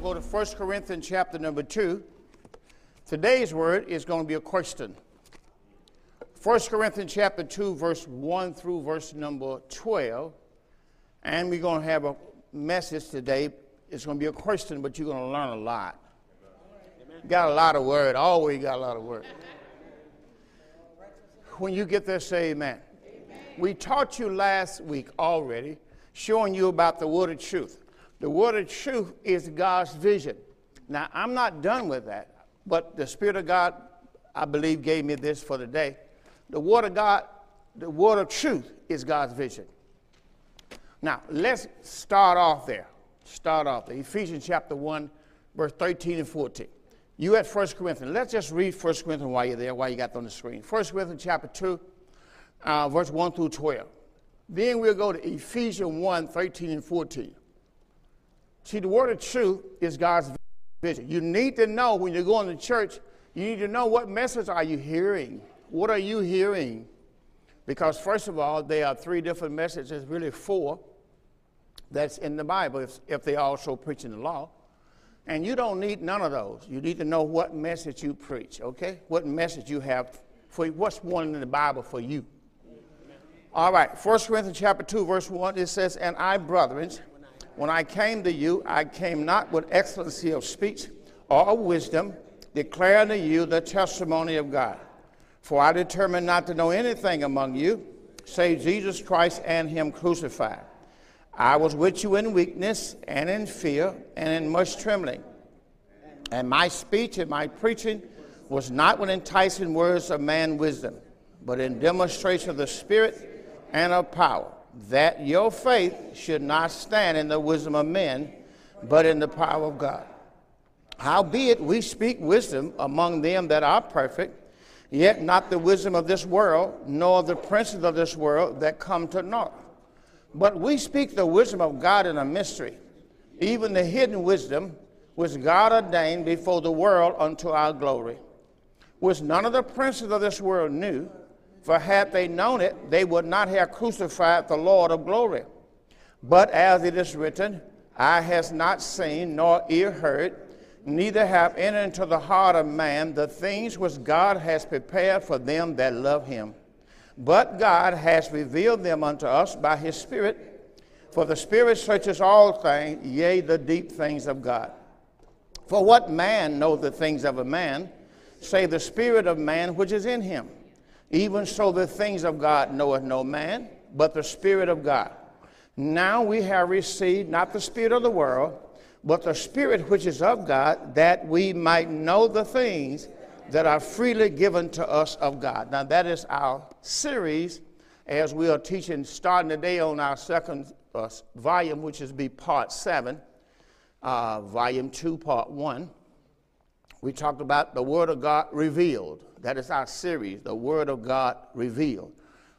going to go to 1 Corinthians chapter number 2. Today's word is going to be a question. 1 Corinthians chapter 2, verse 1 through verse number 12. And we're going to have a message today. It's going to be a question, but you're going to learn a lot. Got a lot of word. Always got a lot of word. When you get there, say amen. amen. We taught you last week already, showing you about the word of truth. The word of truth is God's vision. Now, I'm not done with that, but the Spirit of God, I believe, gave me this for the day. The word of God, the word of truth is God's vision. Now, let's start off there. Start off there. Ephesians chapter 1, verse 13 and 14. You at 1 Corinthians. Let's just read 1 Corinthians while you're there, while you got on the screen. 1 Corinthians chapter 2, uh, verse 1 through 12. Then we'll go to Ephesians 1, 13 and 14. See, the word of truth is God's vision. You need to know when you're going to church, you need to know what message are you hearing? What are you hearing? Because first of all, there are three different messages, really four, that's in the Bible if, if they also preaching the law. And you don't need none of those. You need to know what message you preach, okay? What message you have for what's one in the Bible for you. All right, 1 Corinthians chapter 2, verse 1, it says, And I, brethren, when I came to you, I came not with excellency of speech or of wisdom, declaring to you the testimony of God. For I determined not to know anything among you, save Jesus Christ and Him crucified. I was with you in weakness and in fear and in much trembling. And my speech and my preaching was not with enticing words of man wisdom, but in demonstration of the Spirit and of power that your faith should not stand in the wisdom of men, but in the power of God. Howbeit we speak wisdom among them that are perfect, yet not the wisdom of this world, nor the princes of this world that come to naught. But we speak the wisdom of God in a mystery, even the hidden wisdom which God ordained before the world unto our glory, which none of the princes of this world knew for had they known it, they would not have crucified the Lord of glory. But as it is written, Eye has not seen, nor ear heard, neither have entered into the heart of man the things which God has prepared for them that love him. But God has revealed them unto us by his Spirit. For the Spirit searches all things, yea, the deep things of God. For what man knows the things of a man, save the Spirit of man which is in him? Even so, the things of God knoweth no man, but the Spirit of God. Now we have received not the Spirit of the world, but the Spirit which is of God, that we might know the things that are freely given to us of God. Now, that is our series as we are teaching, starting today on our second uh, volume, which is be part seven, uh, volume two, part one. We talked about the Word of God revealed. That is our series, The Word of God Revealed.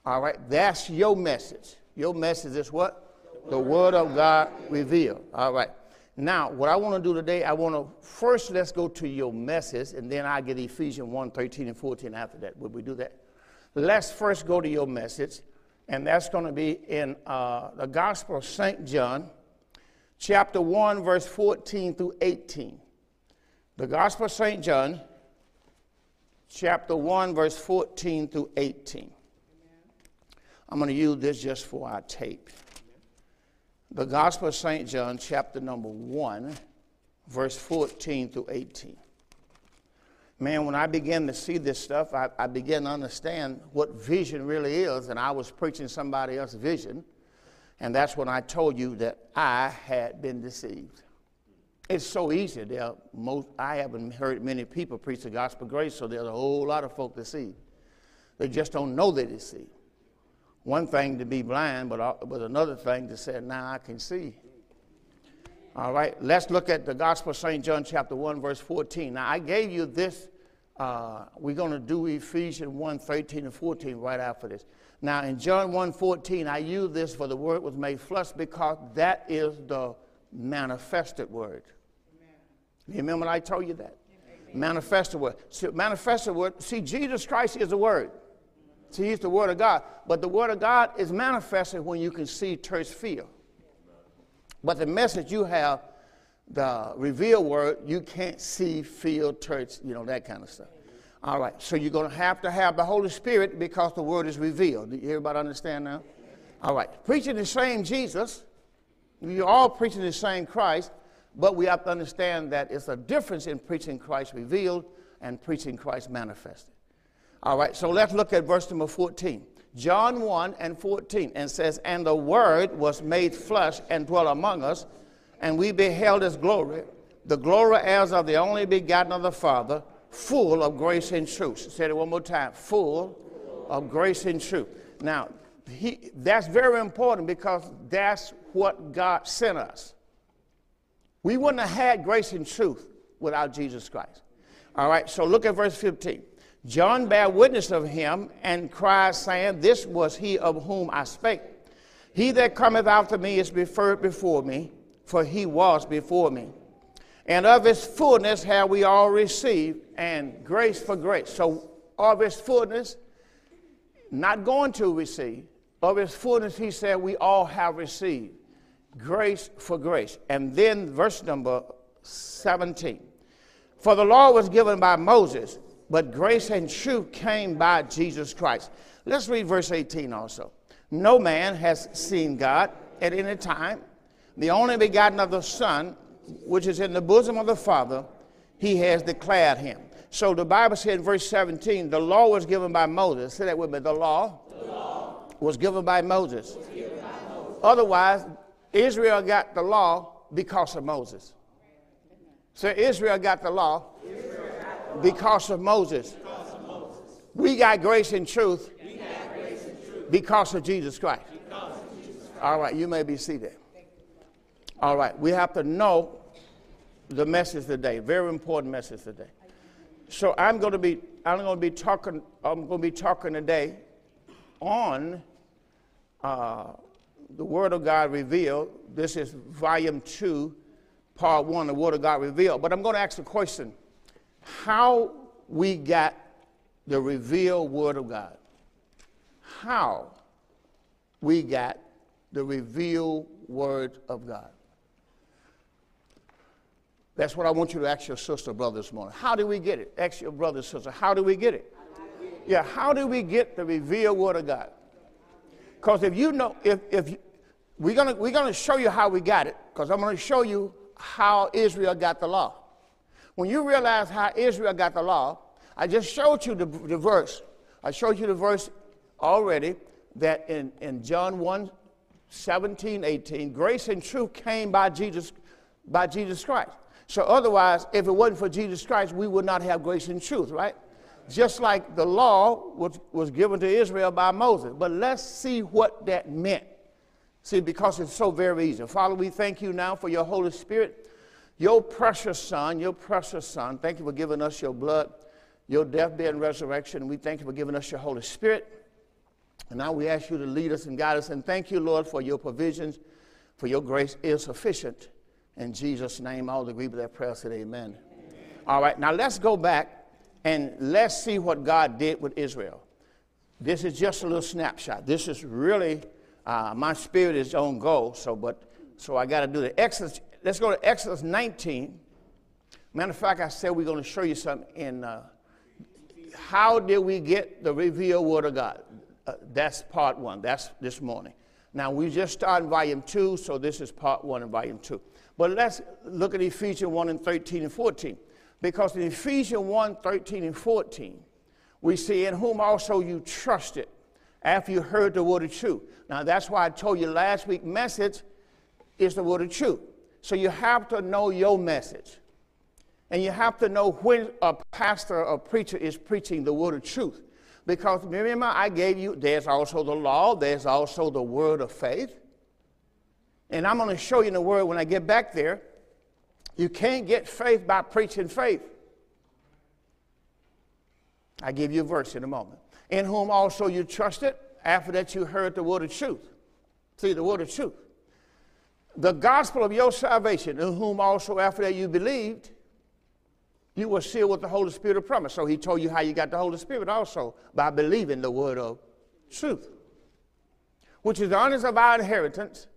All right, that's your message. Your message is what? The Word of God Revealed. All right. Now, what I want to do today, I want to first let's go to your message, and then I get Ephesians 1 13 and 14 after that. Would we do that? Let's first go to your message, and that's going to be in uh, the Gospel of St. John, chapter 1, verse 14 through 18. The Gospel of St. John, chapter 1, verse 14 through 18. I'm going to use this just for our tape. The Gospel of St. John, chapter number 1, verse 14 through 18. Man, when I began to see this stuff, I, I began to understand what vision really is, and I was preaching somebody else's vision, and that's when I told you that I had been deceived. It's so easy. There most, I haven't heard many people preach the gospel grace, so there's a whole lot of folk to see. They just don't know that they see. One thing to be blind, but, uh, but another thing to say, now I can see. All right, let's look at the Gospel of St. John, chapter 1, verse 14. Now, I gave you this. Uh, we're going to do Ephesians 1, 13 and 14 right after this. Now, in John 1, 14, I use this for the word was made flesh because that is the manifested word. You remember I told you that? Manifested word. See, manifested word. See, Jesus Christ is the word. See, he's the word of God. But the word of God is manifested when you can see, touch, feel. But the message you have, the revealed word, you can't see, feel, touch, you know, that kind of stuff. All right, so you're going to have to have the Holy Spirit because the word is revealed. Everybody understand now? All right, preaching the same Jesus, you're all preaching the same Christ, but we have to understand that it's a difference in preaching Christ revealed and preaching Christ manifested. All right, so let's look at verse number 14. John 1 and 14, and says, And the Word was made flesh and dwelt among us, and we beheld his glory, the glory as of the only begotten of the Father, full of grace and truth. Say it one more time full of grace and truth. Now, he, that's very important because that's what God sent us. We wouldn't have had grace and truth without Jesus Christ. All right, so look at verse 15. John bare witness of him and cried, saying, This was he of whom I spake. He that cometh after me is preferred before me, for he was before me. And of his fullness have we all received, and grace for grace. So, of his fullness, not going to receive, of his fullness, he said, we all have received grace for grace. And then, verse number 17. For the law was given by Moses, but grace and truth came by Jesus Christ. Let's read verse 18 also. No man has seen God at any time. The only begotten of the Son, which is in the bosom of the Father, he has declared him. So the Bible said in verse 17, the law was given by Moses. Say that with me. The law, the law was, given by, Moses. was given by Moses. Otherwise, Israel got the law because of Moses. So Israel got the law because of Moses. We got grace and truth because of Jesus Christ. All right, you may be seated. All right, we have to know the message today. Very important message today. So I'm going to be I'm going to be talking I'm going to be talking today on uh, the Word of God revealed. This is volume two, part one, the Word of God revealed. But I'm going to ask the question how we got the revealed Word of God. How we got the revealed Word of God. That's what I want you to ask your sister, brother, this morning. How do we get it? Ask your brother, sister, how do we get it? Yeah, how do we get the revealed Word of God? Because if you know, if, if we're going we're gonna show you how we got it, because I'm going to show you how Israel got the law. When you realize how Israel got the law, I just showed you the, the verse. I showed you the verse already that in, in John 1 17, 18, grace and truth came by Jesus, by Jesus Christ. So otherwise, if it wasn't for Jesus Christ, we would not have grace and truth, right? Just like the law was, was given to Israel by Moses. But let's see what that meant. See, because it's so very easy. Father, we thank you now for your Holy Spirit your precious Son, your precious Son, thank you for giving us your blood, your death, burial, and resurrection. We thank you for giving us your Holy Spirit. And now we ask you to lead us and guide us. And thank you, Lord, for your provisions, for your grace is sufficient. In Jesus' name, all agree with that prayer. Said amen. amen. All right, now let's go back and let's see what God did with Israel. This is just a little snapshot. This is really uh, my spirit is on go. So, but so I got to do the Exodus let's go to Exodus 19. Matter of fact, I said we're going to show you something in uh, how did we get the revealed word of God? Uh, that's part one. That's this morning. Now, we just started volume two, so this is part one of volume two. But let's look at Ephesians 1 and 13 and 14. Because in Ephesians 1 13 and 14, we see, In whom also you trusted after you heard the word of truth. Now, that's why I told you last week message is the word of truth. So you have to know your message. And you have to know when a pastor or preacher is preaching the word of truth. Because remember, I gave you, there's also the law, there's also the word of faith. And I'm going to show you in the word when I get back there. You can't get faith by preaching faith. I give you a verse in a moment. In whom also you trusted, after that you heard the word of truth. See, the word of truth the gospel of your salvation, in whom also after that you believed, you were sealed with the Holy Spirit of promise. So he told you how you got the Holy Spirit also by believing the word of truth, which is the honors of our inheritance,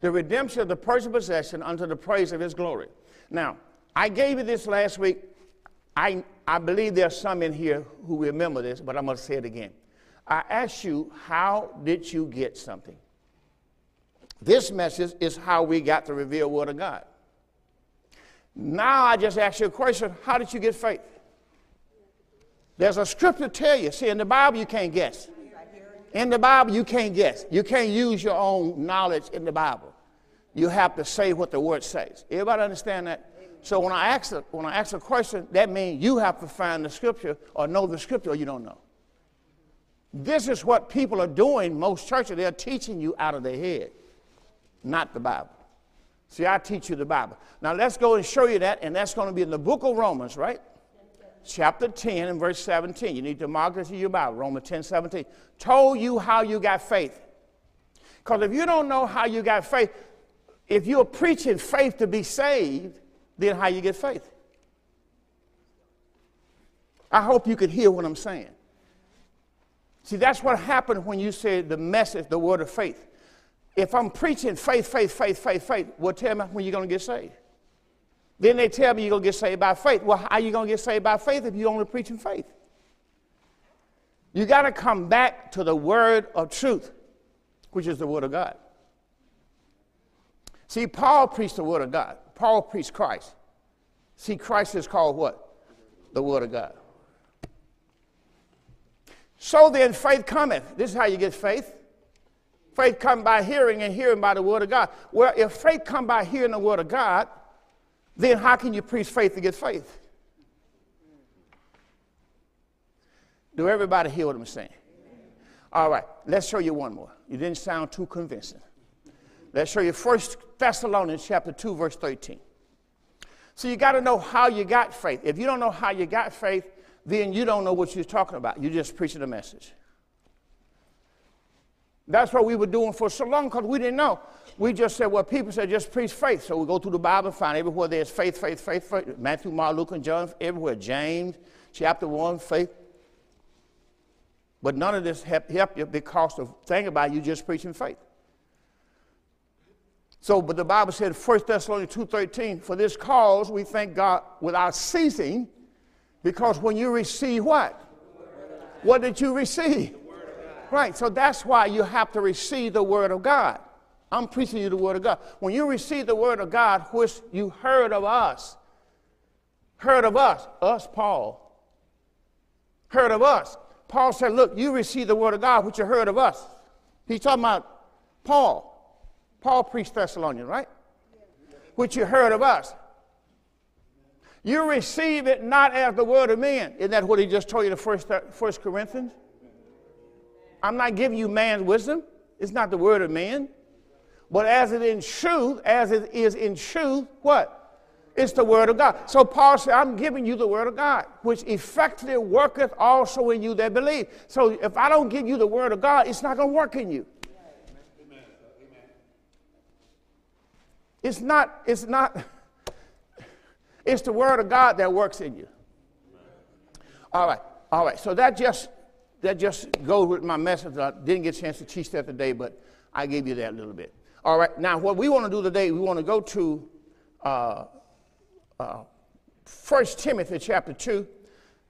the redemption of the personal possession unto the praise of his glory. Now, I gave you this last week. I, I believe there's some in here who remember this, but I'm going to say it again. I asked you, how did you get something? This message is how we got the revealed Word of God. Now I just ask you a question how did you get faith? There's a scripture tell you. See, in the Bible, you can't guess. In the Bible, you can't guess. You can't use your own knowledge in the Bible. You have to say what the word says. Everybody understand that? So when I ask a, when I ask a question, that means you have to find the scripture or know the scripture or you don't know. This is what people are doing. Most churches, they're teaching you out of their head, not the Bible. See, I teach you the Bible. Now let's go and show you that, and that's going to be in the book of Romans, right? Chapter 10 and verse 17. You need to mark this in your Bible, Romans 10, 17. Told you how you got faith. Because if you don't know how you got faith, if you're preaching faith to be saved, then how you get faith? I hope you can hear what I'm saying. See, that's what happened when you said the message, the word of faith. If I'm preaching faith, faith, faith, faith, faith, well, tell me when you're going to get saved. Then they tell me you're going to get saved by faith. Well, how are you going to get saved by faith if you're only preaching faith? You got to come back to the word of truth, which is the word of God. See, Paul preached the word of God. Paul preached Christ. See, Christ is called what? The word of God. So then faith cometh. This is how you get faith. Faith come by hearing and hearing by the word of God. Well, if faith come by hearing the word of God, then how can you preach faith to get faith? Do everybody hear what I'm saying? All right, let's show you one more. You didn't sound too convincing. Let's show you First Thessalonians chapter 2, verse 13. So you got to know how you got faith. If you don't know how you got faith, then you don't know what you're talking about. You're just preaching a message. That's what we were doing for so long because we didn't know. We just said, well, people said just preach faith. So we go through the Bible, find everywhere there's faith, faith, faith, faith. Matthew, Mark, Luke, and John, everywhere. James, chapter 1, faith. But none of this helped help you because the thing about you just preaching faith. So, but the Bible said, 1 Thessalonians 2.13, for this cause we thank God without ceasing, because when you receive what? What did you receive? Right, so that's why you have to receive the Word of God. I'm preaching you the Word of God. When you receive the Word of God, which you heard of us, heard of us, us, Paul, heard of us. Paul said, Look, you receive the Word of God, which you heard of us. He's talking about Paul. Paul preached Thessalonians, right? Which you heard of us. You receive it not as the word of men. Isn't that what he just told you in first, uh, first Corinthians? I'm not giving you man's wisdom. It's not the word of man. But as it in truth, as it is in truth, what? It's the word of God. So Paul said, I'm giving you the word of God, which effectively worketh also in you that believe. So if I don't give you the word of God, it's not going to work in you. It's not, it's not, it's the word of God that works in you. All right, all right. So that just that just goes with my message. I didn't get a chance to teach that today, but I gave you that a little bit. All right, now what we want to do today, we want to go to uh, uh, 1 Timothy chapter 2,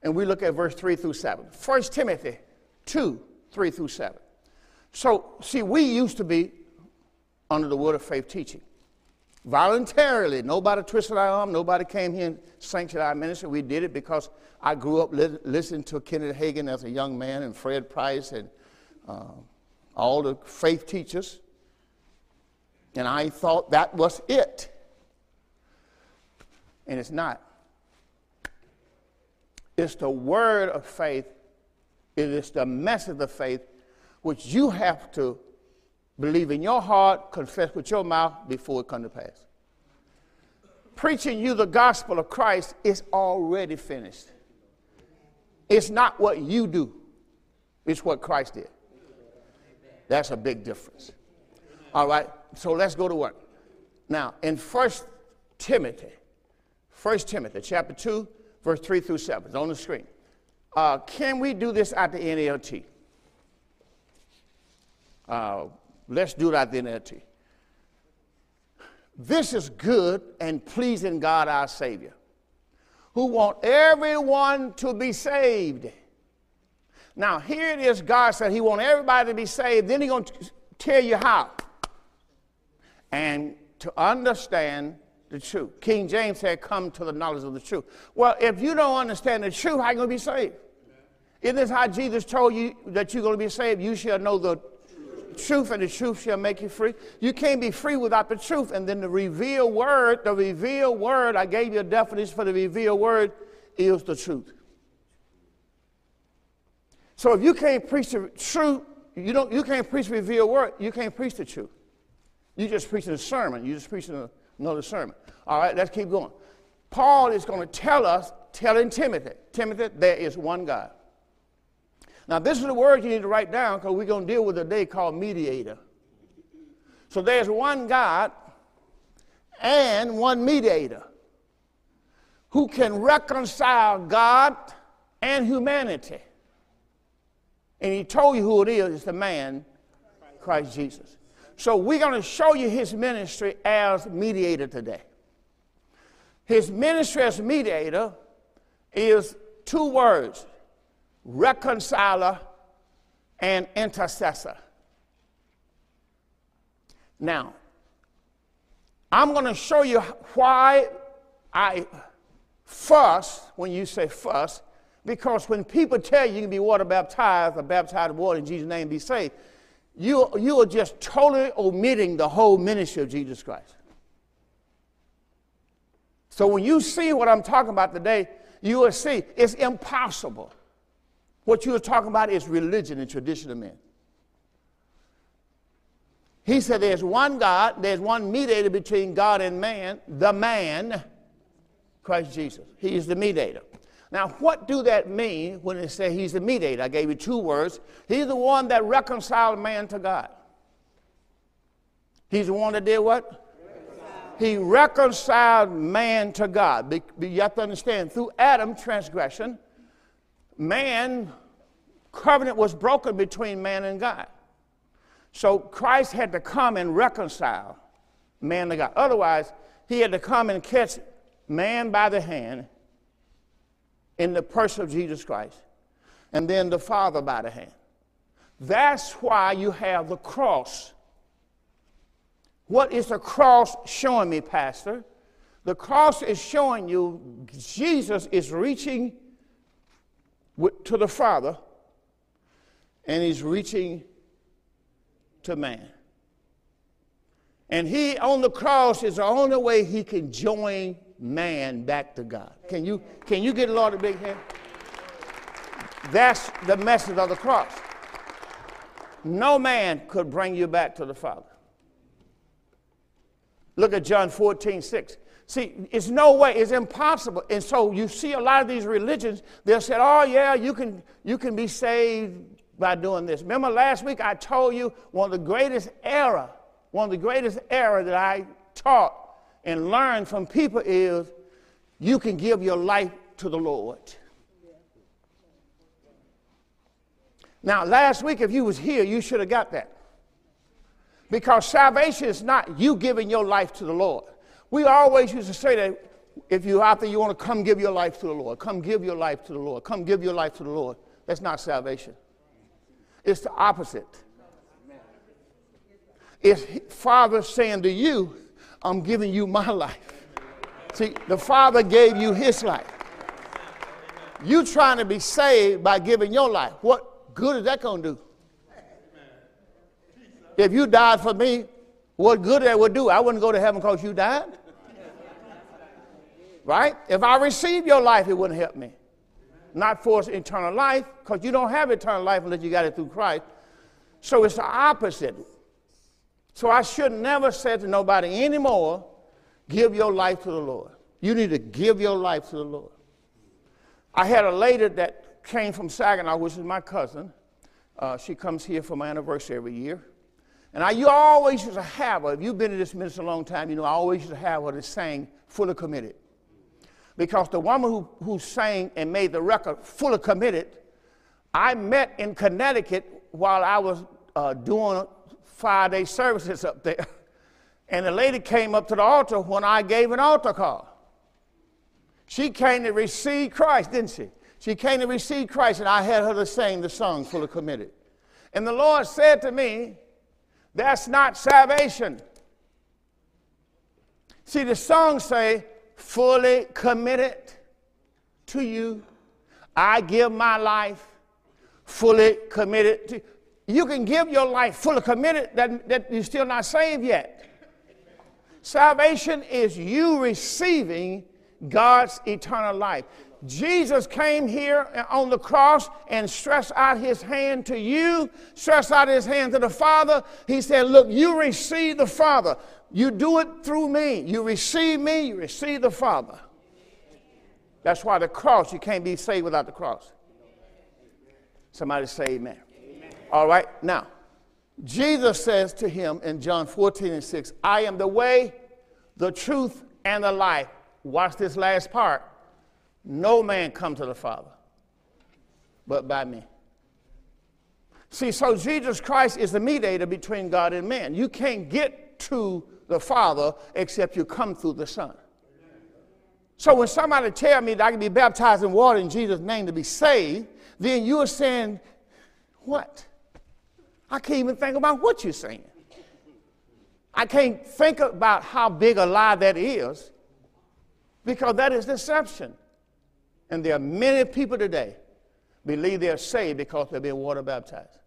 and we look at verse 3 through 7. 1 Timothy 2, 3 through 7. So, see, we used to be under the word of faith teaching. Voluntarily. Nobody twisted our arm. Nobody came here and sanctioned our ministry. We did it because I grew up li- listening to Kenneth Hagin as a young man and Fred Price and uh, all the faith teachers. And I thought that was it. And it's not. It's the word of faith, it is the message of faith which you have to believe in your heart, confess with your mouth before it come to pass. Preaching you the gospel of Christ is already finished. It's not what you do, it's what Christ did. That's a big difference. All right, so let's go to work. Now, in 1 Timothy, 1 Timothy chapter 2, verse 3 through 7, it's on the screen. Uh, can we do this at the NLT? Uh, Let's do that NLT. This is good and pleasing God our Savior, who want everyone to be saved. Now, here it is, God said he want everybody to be saved. Then he's going to tell you how. And to understand the truth. King James said, come to the knowledge of the truth. Well, if you don't understand the truth, how are you going to be saved? Isn't this how Jesus told you that you're going to be saved? You shall know the truth, and the truth shall make you free. You can't be free without the truth. And then the revealed word, the revealed word, I gave you a definition for the revealed word, is the truth. So if you can't preach the truth, you, don't, you can't preach the revealed word, you can't preach the truth. You're just preaching a sermon. You're just preaching another sermon. All right, let's keep going. Paul is going to tell us, telling Timothy, Timothy, there is one God. Now, this is the word you need to write down because we're going to deal with a day called mediator. So there's one God and one mediator who can reconcile God and humanity. And he told you who it is. It's the man, Christ Jesus. So we're going to show you his ministry as mediator today. His ministry as mediator is two words reconciler and intercessor. Now, I'm going to show you why I fuss when you say fuss, because when people tell you you can be water baptized or baptized in water in Jesus' name be saved, you, you are just totally omitting the whole ministry of Jesus Christ. So when you see what I'm talking about today, you will see it's impossible. What you are talking about is religion and tradition of men. He said there's one God, there's one mediator between God and man, the man, Christ Jesus. He is the mediator. Now, what do that mean when it says he's the mediator? I gave you two words. He's the one that reconciled man to God. He's the one that did what? He reconciled man to God. You have to understand, through Adam's transgression, man, covenant was broken between man and God. So Christ had to come and reconcile man to God. Otherwise, he had to come and catch man by the hand in the person of Jesus Christ, and then the Father by the hand. That's why you have the cross. What is the cross showing me, Pastor? The cross is showing you Jesus is reaching to the Father and he's reaching to man. And he on the cross is the only way he can join man back to God. Can you, can you get the Lord a big hand? That's the message of the cross. No man could bring you back to the Father. Look at John 14, 6. See, it's no way, it's impossible. And so you see a lot of these religions, they'll say, oh, yeah, you can, you can be saved by doing this. Remember last week I told you one of the greatest error, one of the greatest error that I taught and learned from people is you can give your life to the Lord. Now, last week, if you was here, you should have got that. Because salvation is not you giving your life to the Lord. We always used to say that if you're out there, you want to come give your life to the Lord. Come give your life to the Lord. Come give your life to the Lord. That's not salvation. It's the opposite. It's Father saying to you, I'm giving you my life. See, the Father gave you his life. You trying to be saved by giving your life. What good is that going to do? If you died for me, what good that would do? I wouldn't go to heaven because you died. Right? If I received your life, it wouldn't help me. Not for eternal life, because you don't have eternal life unless you got it through Christ. So it's the opposite. So I should never say to nobody anymore, give your life to the Lord. You need to give your life to the Lord. I had a lady that came from Saginaw, which is my cousin. Uh, she comes here for my anniversary every year. And I you always used to have her. If you've been in this ministry a long time, you know I always used to have her to sing fully committed. Because the woman who, who sang and made the record fully committed, I met in Connecticut while I was uh, doing five day services up there. And the lady came up to the altar when I gave an altar call. She came to receive Christ, didn't she? She came to receive Christ, and I had her to sing the song, Fully Committed. And the Lord said to me, That's not salvation. See, the song say, Fully committed to you. I give my life fully committed to you. You can give your life fully committed that, that you're still not saved yet. Salvation is you receiving God's eternal life. Jesus came here on the cross and stretched out his hand to you, stretched out his hand to the Father. He said, Look, you receive the Father. You do it through me. You receive me, you receive the Father. That's why the cross, you can't be saved without the cross. Somebody say amen. amen. All right, now, Jesus says to him in John 14 and 6, I am the way, the truth, and the life. Watch this last part. No man come to the Father but by me. See, so Jesus Christ is the mediator between God and man. You can't get to the Father except you come through the Son. So when somebody tell me that I can be baptized in water in Jesus' name to be saved, then you're saying, what? I can't even think about what you're saying. I can't think about how big a lie that is because that is deception. And there are many people today believe they're saved because they've been water baptized.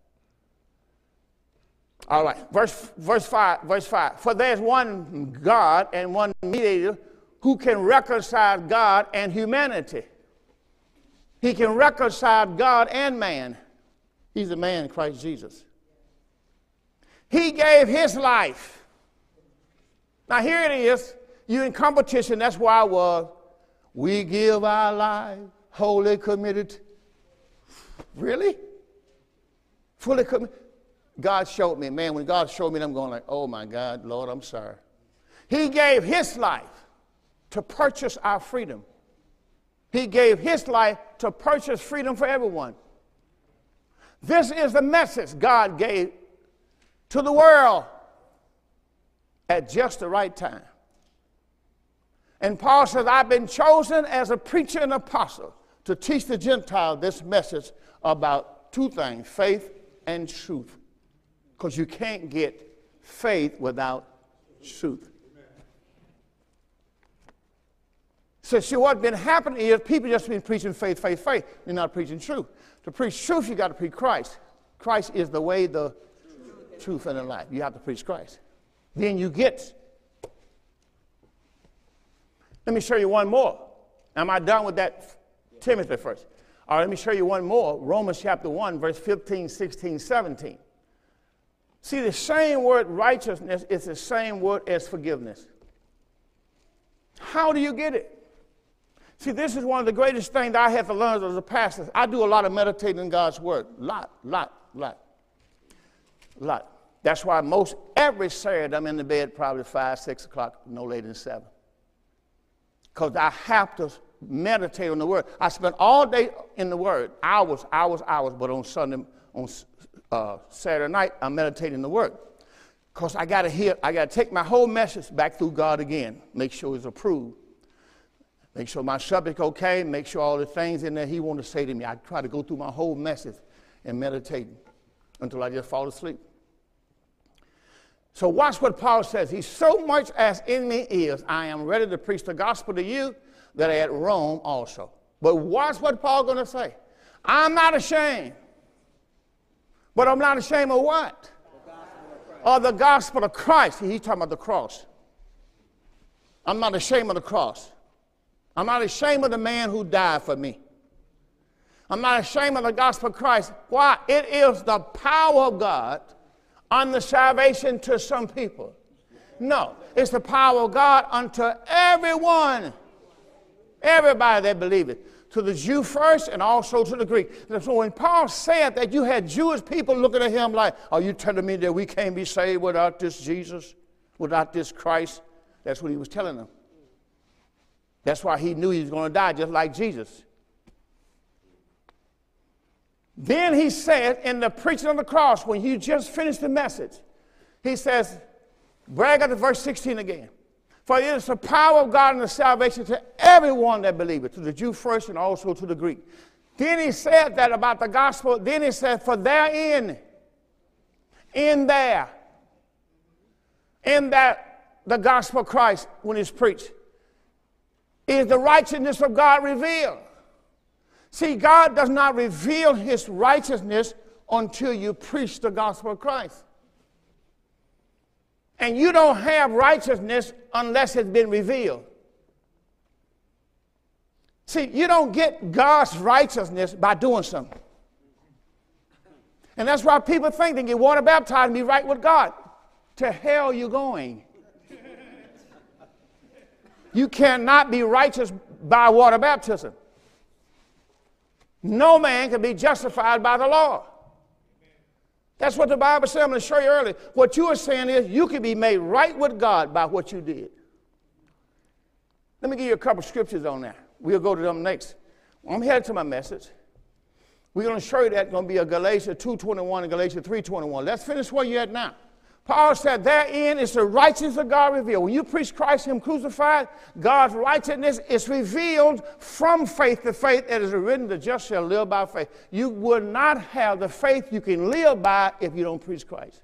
All right, verse, verse 5, verse 5. For there's one God and one mediator who can reconcile God and humanity. He can reconcile God and man. He's the man, Christ Jesus. He gave his life. Now here it is. You're in competition. That's where I was. We give our life wholly committed. Really? Fully committed. God showed me, man, when God showed me, I'm going like, oh my God, Lord, I'm sorry. He gave his life to purchase our freedom. He gave his life to purchase freedom for everyone. This is the message God gave to the world at just the right time. And Paul says, I've been chosen as a preacher and apostle to teach the Gentiles this message about two things faith and truth. Because you can't get faith without truth. So, see, what's been happening is people just been preaching faith, faith, faith. They're not preaching truth. To preach truth, you got to preach Christ. Christ is the way, the truth, and the life. You have to preach Christ. Then you get let me show you one more. Am I done with that Timothy first? All right, let me show you one more. Romans chapter 1, verse 15, 16, 17. See, the same word righteousness is the same word as forgiveness. How do you get it? See, this is one of the greatest things I have to learn as a pastor. I do a lot of meditating in God's word. Lot, lot, lot, lot. That's why most every Saturday I'm in the bed probably five, six o'clock, no later than seven because I have to meditate on the Word. I spend all day in the Word, hours, hours, hours, but on Sunday, on uh, Saturday night, I'm meditating the Word. Because I got to hear, I got to take my whole message back through God again, make sure it's approved. Make sure my subject okay, make sure all the things in there He want to say to me. I try to go through my whole message and meditate until I just fall asleep. So watch what Paul says. He's so much as in me is, I am ready to preach the gospel to you that at Rome also. But watch what Paul's going to say. I'm not ashamed. But I'm not ashamed of what? The of the gospel of Christ. He's talking about the cross. I'm not ashamed of the cross. I'm not ashamed of the man who died for me. I'm not ashamed of the gospel of Christ. Why? It is the power of God unto salvation to some people. No, it's the power of God unto everyone. Everybody that believeth. To the Jew first and also to the Greek. So when Paul said that you had Jewish people looking at him like, Are you telling me that we can't be saved without this Jesus, without this Christ? That's what he was telling them. That's why he knew he was going to die just like Jesus. Then he said in the preaching of the cross, when he just finished the message, he says, Brag at the verse 16 again. For it is the power of God and the salvation to everyone that believeth, to the Jew first and also to the Greek. Then he said that about the gospel. Then he said, For therein, in there, in that the gospel of Christ, when it's preached, is the righteousness of God revealed. See, God does not reveal his righteousness until you preach the gospel of Christ. And you don't have righteousness unless it's been revealed. See, you don't get God's righteousness by doing something. And that's why people think they get water baptized and be right with God. To hell you're going. You cannot be righteous by water baptism. No man can be justified by the law. That's what the Bible said. I'm going to show you earlier. What you are saying is you can be made right with God by what you did. Let me give you a couple scriptures on that. We'll go to them next. I'm headed to my message. We're going to show you that going to be a Galatians 2.21 and Galatians 3.21. Let's finish where you're at now. Paul said, therein is the righteousness of God revealed. When you preach Christ, Him crucified, God's righteousness is revealed from faith to faith. It is written, the just shall live by faith. You will not have the faith you can live by if you don't preach Christ.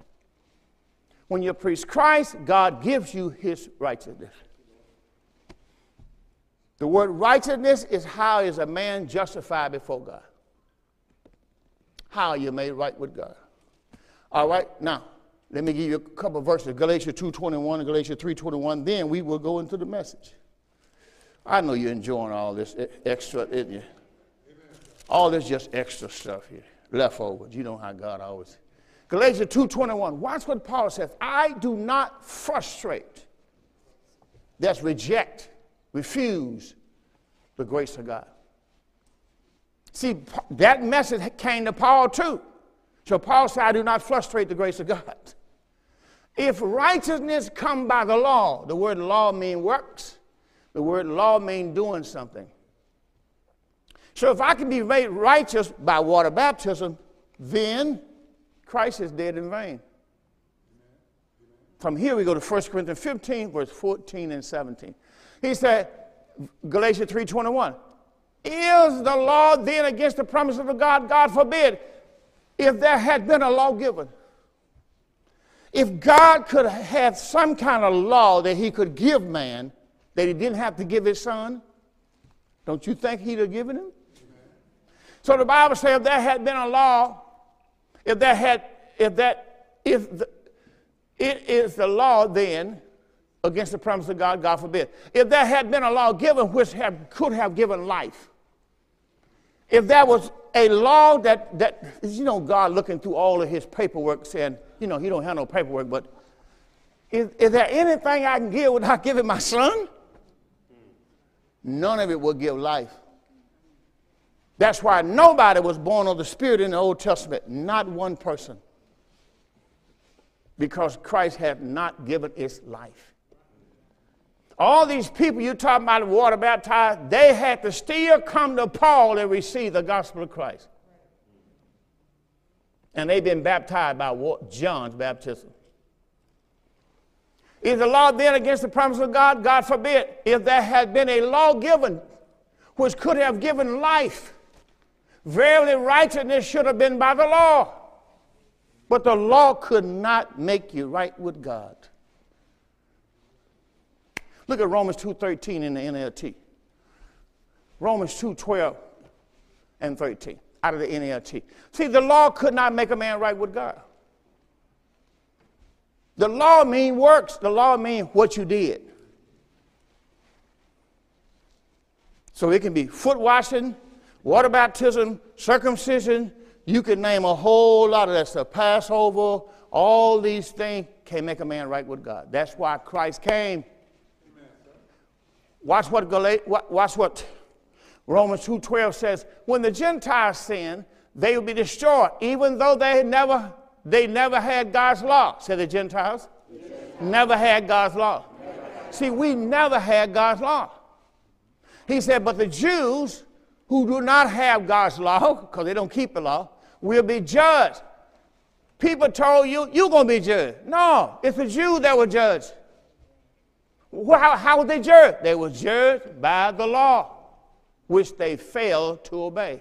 When you preach Christ, God gives you His righteousness. The word righteousness is how is a man justified before God? How you made right with God? All right, now let me give you a couple verses, Galatians 2.21 and Galatians 3.21. Then we will go into the message. I know you're enjoying all this extra, isn't you? All this just extra stuff here, leftovers. You know how God always. Galatians 2.21. Watch what Paul says. I do not frustrate. That's reject, refuse the grace of God. See, that message came to Paul too. So Paul said, I do not frustrate the grace of God. If righteousness come by the law, the word law mean works. The word law mean doing something. So if I can be made righteous by water baptism, then Christ is dead in vain. From here we go to 1 Corinthians 15, verse 14 and 17. He said, Galatians 3.21, Is the law then against the promises of God? God forbid. If there had been a law given, if God could have some kind of law that he could give man that he didn't have to give his son, don't you think he'd have given him? So the Bible says if there had been a law, if there had, if that, if the, it is the law then against the promise of God, God forbid. If there had been a law given which have, could have given life, if there was a law that, that, you know, God looking through all of his paperwork saying, you know, he don't have no paperwork, but is, is there anything I can give without giving my son? None of it will give life. That's why nobody was born of the Spirit in the Old Testament, not one person. Because Christ had not given its life. All these people you talking about water baptized, they had to still come to Paul and receive the gospel of Christ. And they've been baptized by John's baptism. Is the law then against the promise of God? God forbid. If there had been a law given which could have given life, verily righteousness should have been by the law. But the law could not make you right with God. Look at Romans 2.13 in the NLT. Romans 2.12 and 13 out of the NLT. See, the law could not make a man right with God. The law mean works. The law mean what you did. So it can be foot washing, water baptism, circumcision. You can name a whole lot of that stuff. Passover, all these things can make a man right with God. That's why Christ came Watch what, watch what Romans 2.12 says. When the Gentiles sin, they will be destroyed, even though they never, they never had God's law. said the Gentiles. Never had God's law. See, we never had God's law. He said, but the Jews who do not have God's law, because they don't keep the law, will be judged. People told you, you're going to be judged. No, it's the Jews that were judged. How, how were they judged? They were judged by the law, which they failed to obey.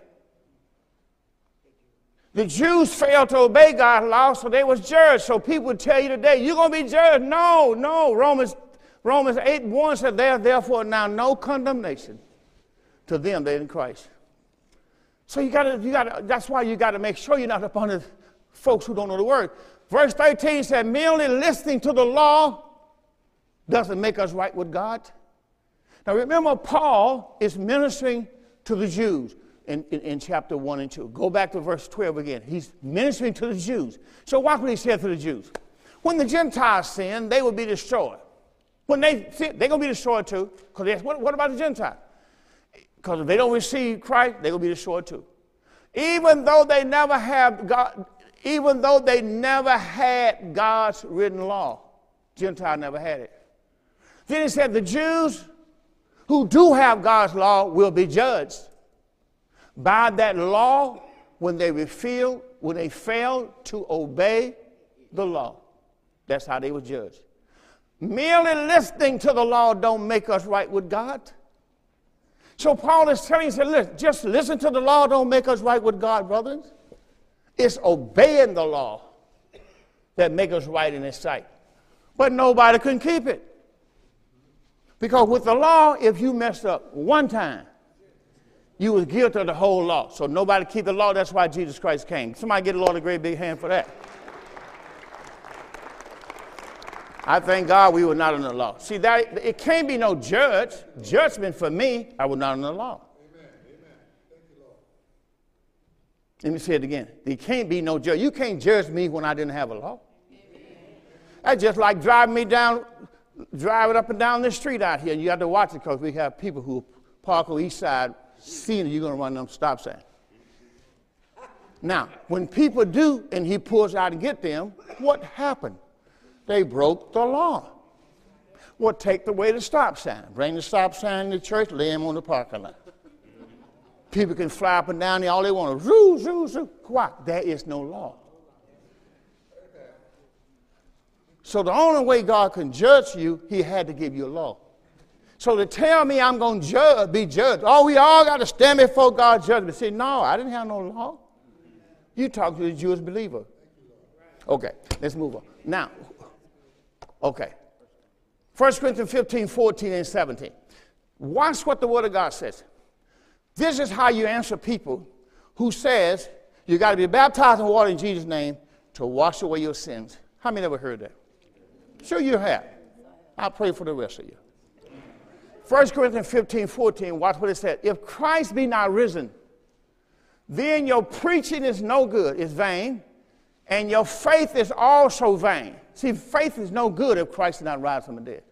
The Jews failed to obey God's law, so they was judged. So people would tell you today, you're going to be judged. No, no. Romans, Romans 8 1 said, there therefore now no condemnation to them that in Christ. So you gotta, you gotta, that's why you gotta make sure you're not up under folks who don't know the word. Verse 13 said, merely listening to the law doesn't make us right with God. Now remember, Paul is ministering to the Jews in, in, in, chapter 1 and 2. Go back to verse 12 again. He's ministering to the Jews. So watch what he said to the Jews. When the Gentiles sin, they will be destroyed. When they sin, they're going to be destroyed too. Because what, what about the Gentiles? Because if they don't receive Christ, they're going to be destroyed too. Even though they never have God, even though they never had God's written law, Gentile never had it. Then he said the Jews who do have God's law will be judged by that law when they refuse, when they fail to obey the law. That's how they were judged. Merely listening to the law don't make us right with God. So Paul is telling, said, listen, just listen to the law don't make us right with God, brothers. It's obeying the law that makes us right in his sight. But nobody can keep it. Because with the law, if you messed up one time, you was guilty of the whole law. So nobody keep the law. That's why Jesus Christ came. Somebody get a Lord a great big hand for that. I thank God we were not under the law. See, that it can't be no judge, judgment for me. I was not under the law. Amen. Amen. You, Let me say it again. There can't be no judge. You can't judge me when I didn't have a law. That's just like driving me down, driving up and down this street out here. You have to watch it because we have people who park on the east side seeing you're going to run them stop sign. Now, when people do and he pulls out and get them, what happened? They broke the law. Well, take away the stop sign. Bring the stop sign to church, lay him on the parking lot. People can fly up and down there, all they want to zoo, zoo, zoo. Quack. There is no law. So the only way God can judge you, he had to give you a law. So to tell me I'm going to judge, be judged, oh, we all got to stand before God's judgment. Say, no, I didn't have no law. You talk to the Jewish believer. Okay, let's move on. Now, okay. 1 Corinthians 15, 14, and 17. Watch what the Word of God says. This is how you answer people who says you got to be baptized in water in Jesus' name to wash away your sins. How many ever heard that? Sure you have. I'll pray for the rest of you. 1 Corinthians 15, 14, watch what it said. If Christ be not risen, then your preaching is no good, it's vain, and your faith is also vain. See, faith is no good if Christ did not rise from the dead.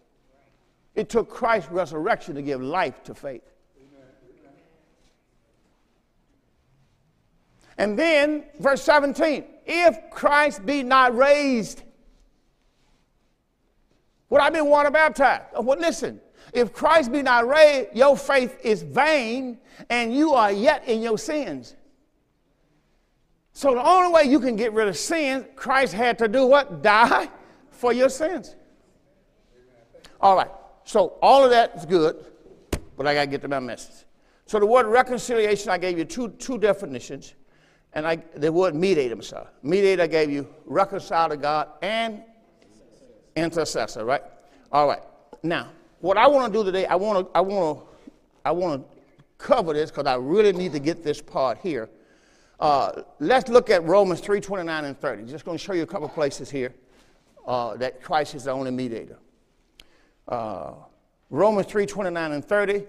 It took Christ's resurrection to give life to faith. And then, verse 17, if Christ be not raised, would I be water baptized? Well, listen, if Christ be not raised, your faith is vain and you are yet in your sins. So the only way you can get rid of sin, Christ had to do what? Die for your sins. All right. So all of that is good, but I got to get to my message. So the word reconciliation, I gave you two, two definitions. And I, the word mediator, I'm sorry. Mediator, I gave you reconcile to God and intercessor, right? All right. Now, what I want to do today, I want to, I want to, I want to cover this because I really need to get this part here. Uh, let's look at Romans 3 29 and 30. Just going to show you a couple places here uh, that Christ is the only mediator. Uh, Romans 3 29 and 30,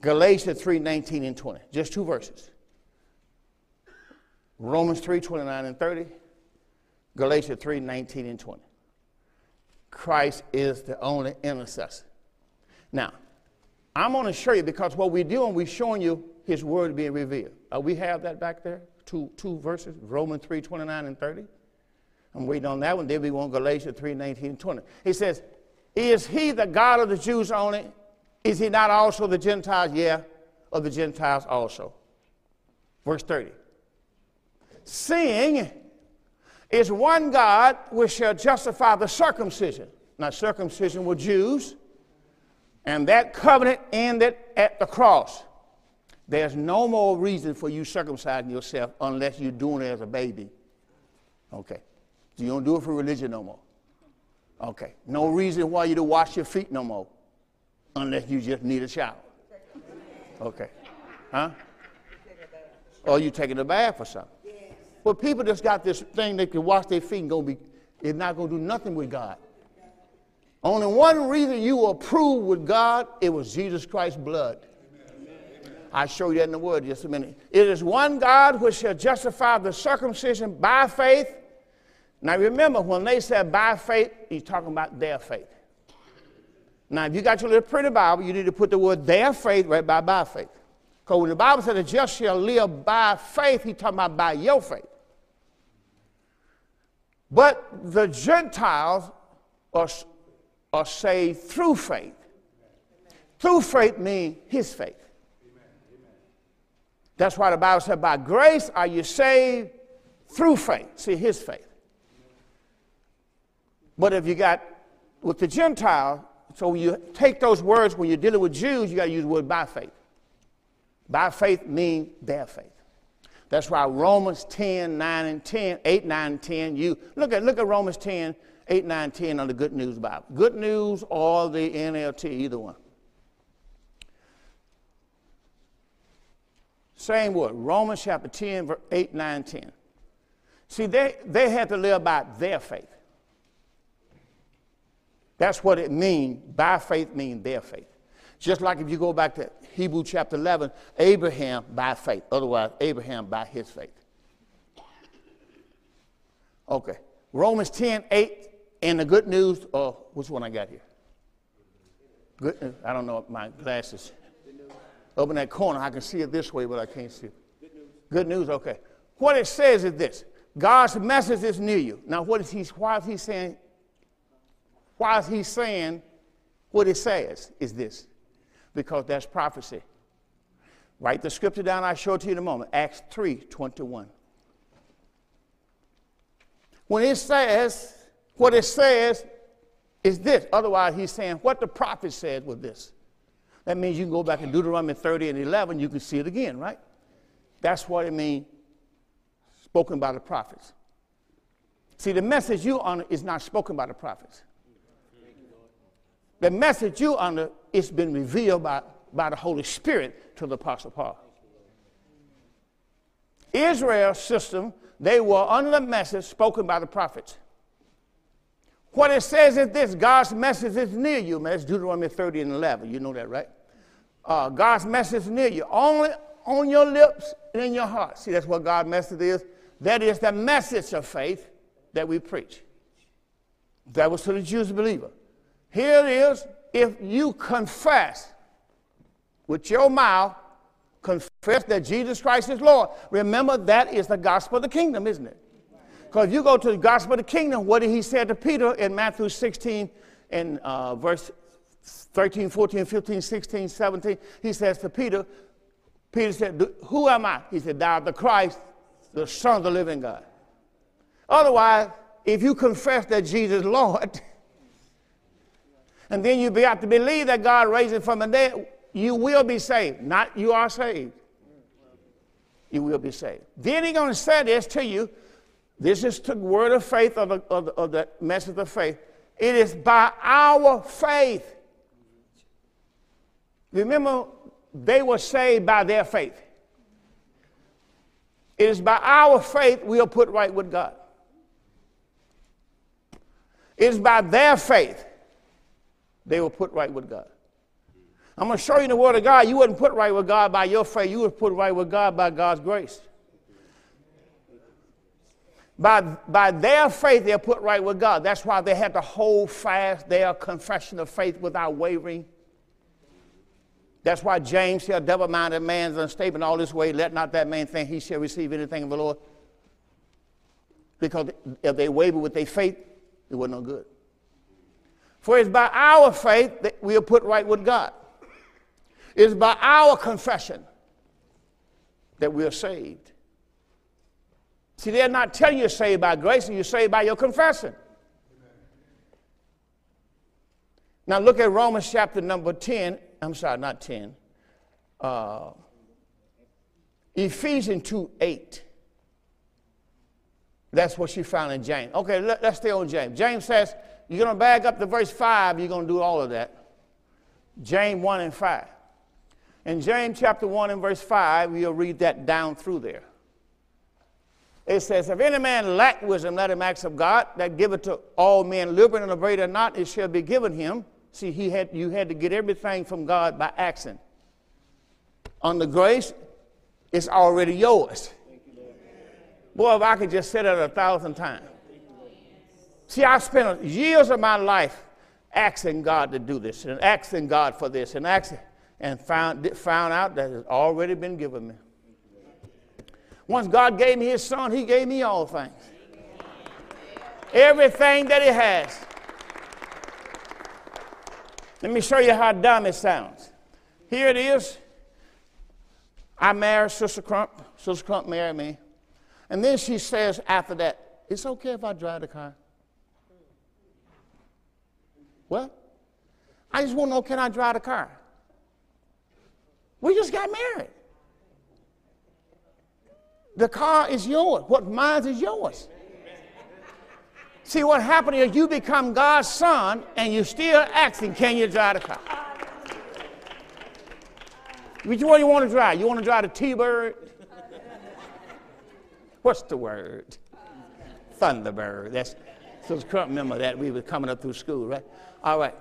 Galatians 3 19 and 20. Just two verses. Romans 3 29 and 30, Galatians 3 19 and 20. Christ is the only intercessor. Now, I'm going to show you because what we're doing, we're showing you his word being revealed. Uh, we have that back there, two, two verses, Romans 3, 29 and 30. I'm waiting on that one. Then we want Galatians 3, 19 and 20. He says, Is he the God of the Jews only? Is he not also the Gentiles? Yeah, of the Gentiles also. Verse 30. Seeing is one God which shall justify the circumcision. Now, circumcision were Jews, and that covenant ended at the cross. There's no more reason for you circumcising yourself unless you're doing it as a baby. Okay. You don't do it for religion no more. Okay. No reason why you to wash your feet no more unless you just need a shower. Okay. Huh? Or you taking a bath or something. Well, people just got this thing they can wash their feet and go be, it's not going to do nothing with God. Only one reason you were approved with God, it was Jesus Christ's blood. I'll show you that in the word just a minute. It is one God which shall justify the circumcision by faith. Now remember, when they said by faith, he's talking about their faith. Now, if you got your little pretty Bible, you need to put the word their faith right by by faith. Because when the Bible said the just shall live by faith, he's talking about by your faith. But the Gentiles are, are saved through faith. Through faith means his faith. That's why the Bible said, by grace are you saved through faith. See, his faith. But if you got with the Gentile, so you take those words when you're dealing with Jews, you got to use the word by faith. By faith means their faith. That's why Romans 10, 9, and 10, 8, 9, and 10, you look at look at Romans 10, 8, 9, 10 on the Good News Bible. Good News or the NLT, either one. Same word, Romans chapter 10, 8, 9, 10. See, they, they had to live by their faith. That's what it means. By faith means their faith. Just like if you go back to Hebrew chapter 11, Abraham by faith. Otherwise, Abraham by his faith. Okay. Romans 10, 8, and the good news, oh, which one I got here? Good news. I don't know if my glasses. Up in that corner, I can see it this way, but I can't see it. Good news. Good news, okay. What it says is this God's message is near you. Now, what is he, why is he saying, why is he saying what it says is this? Because that's prophecy. Write the scripture down, I'll show it to you in a moment. Acts 3 21. When it says, what it says is this. Otherwise, he's saying what the prophet said was this. That means you can go back in Deuteronomy 30 and 11, you can see it again, right? That's what it means spoken by the prophets. See, the message you honor is not spoken by the prophets. The message you under is been revealed by, by the Holy Spirit to the Apostle Paul. Israel's system, they were under the message spoken by the prophets. What it says is this God's message is near you. Man, that's Deuteronomy 30 and 11. You know that, right? Uh, God's message is near you. Only on your lips and in your heart. See, that's what God's message is. That is the message of faith that we preach. That was to the Jews believer. Here it is if you confess with your mouth, confess that Jesus Christ is Lord. Remember, that is the gospel of the kingdom, isn't it? Because if you go to the gospel of the kingdom, what did he say to Peter in Matthew 16 and uh, verse 13, 14, 15, 16, 17? He says to Peter, Peter said, Who am I? He said, Thou art the Christ, the Son of the living God. Otherwise, if you confess that Jesus is Lord, and then you have to believe that God raised him from the dead, you will be saved. Not you are saved. You will be saved. Then he's going to say this to you. This is the word of faith of the, of the, of the message of faith. It is by our faith. Remember, they were saved by their faith. It is by our faith we are put right with God. It is by their faith they were put right with God. I'm going to show you the Word of God. You wouldn't put right with God by your faith, you would put right with God by God's grace. By, by their faith, they're put right with God. That's why they had to hold fast their confession of faith without wavering. That's why James said, double minded man is unstable in all this way. Let not that man think he shall receive anything of the Lord. Because if they waver with their faith, it wasn't no good. For it's by our faith that we are put right with God. It's by our confession that we are saved. See, they're not telling you you're saved by grace, you're saved by your confession. Now look at Romans chapter number 10. I'm sorry, not 10. Uh, Ephesians 2 8. That's what she found in James. Okay, let, us stay on James. James says, you're going to back up to verse 5, you're going to do all of that. James 1 and 5. In James chapter 1 and verse 5, we'll read that down through there. It says, If any man lack wisdom, let him ask of God, that giveth to all men liberally and abraded not, it shall be given him. See, he had, you had to get everything from God by asking. On the grace, it's already yours. Boy, if I could just say that a thousand times. See, I spent years of my life asking God to do this and asking God for this and asking, and found, found out that it's already been given me. Once God gave me His Son, He gave me all things. Everything that He has. Let me show you how dumb it sounds. Here it is. I married Sister Crump. Sister Crump married me. And then she says after that, it's okay if I drive the car. What? I just want to know can I drive the car? We just got married. The car is yours. What mine is yours. See, what happened is you become God's son and you're still asking, can you drive the car? Which one you want to drive? You want to drive the T-Bird? What's the word? Thunderbird. That's so can't remember that we were coming up through school, right? All right.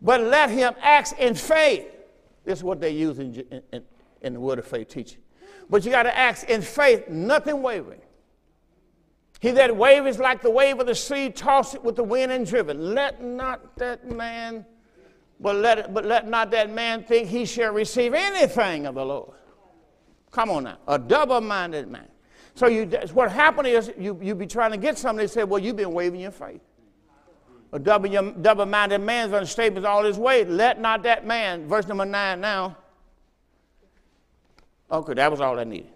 But let him act in faith. This is what they use in, in, in the word of faith teaching. But you got to act in faith, nothing wavering. He that wavers like the wave of the sea, toss it with the wind and driven. Let not that man, but let, but let not that man think he shall receive anything of the Lord. Come on now, a double-minded man. So you, what happened is you, you be trying to get something. They say, well, you've been waving your faith. A double, double-minded man's understatement all his way. Let not that man, verse number nine now. Okay, that was all I needed.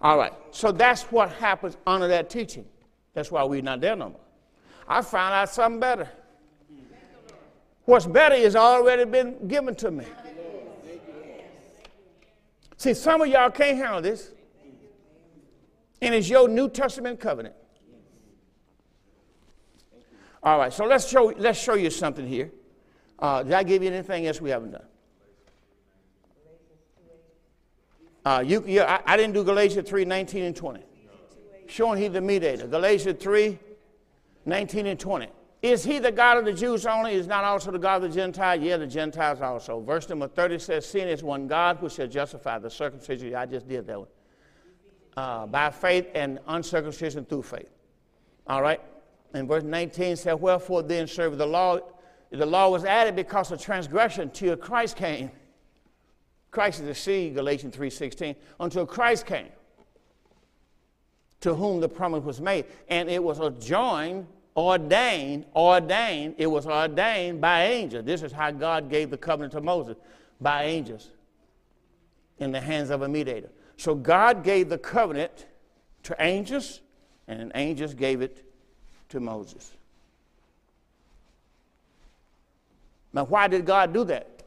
All right. So that's what happens under that teaching. That's why we're not there no more. I found out something better. What's better is already been given to me. See, some of y'all can't handle this. And it's your New Testament covenant. All right, so let's show, let's show you something here. Uh, did I give you anything else we haven't done? Uh, you, I, I, didn't do Galatians 3 19 and 20. Showing he the mediator. Galatians 3 19 and 20. Is he the God of the Jews only? Is not also the God of the Gentiles? Yeah, the Gentiles also. Verse number 30 says, Sin is one God who shall justify the circumcision. I just did that one. Uh, by faith and uncircumcision through faith. All right? And verse 19 says, Wherefore then serve the law? The law was added because of transgression till Christ came Christ is the seed, Galatians 3.16, until Christ came, to whom the promise was made. And it was adjoined, ordained, ordained, it was ordained by angels. This is how God gave the covenant to Moses, by angels, in the hands of a mediator. So God gave the covenant to angels, and angels gave it to Moses. Now, why did God do that?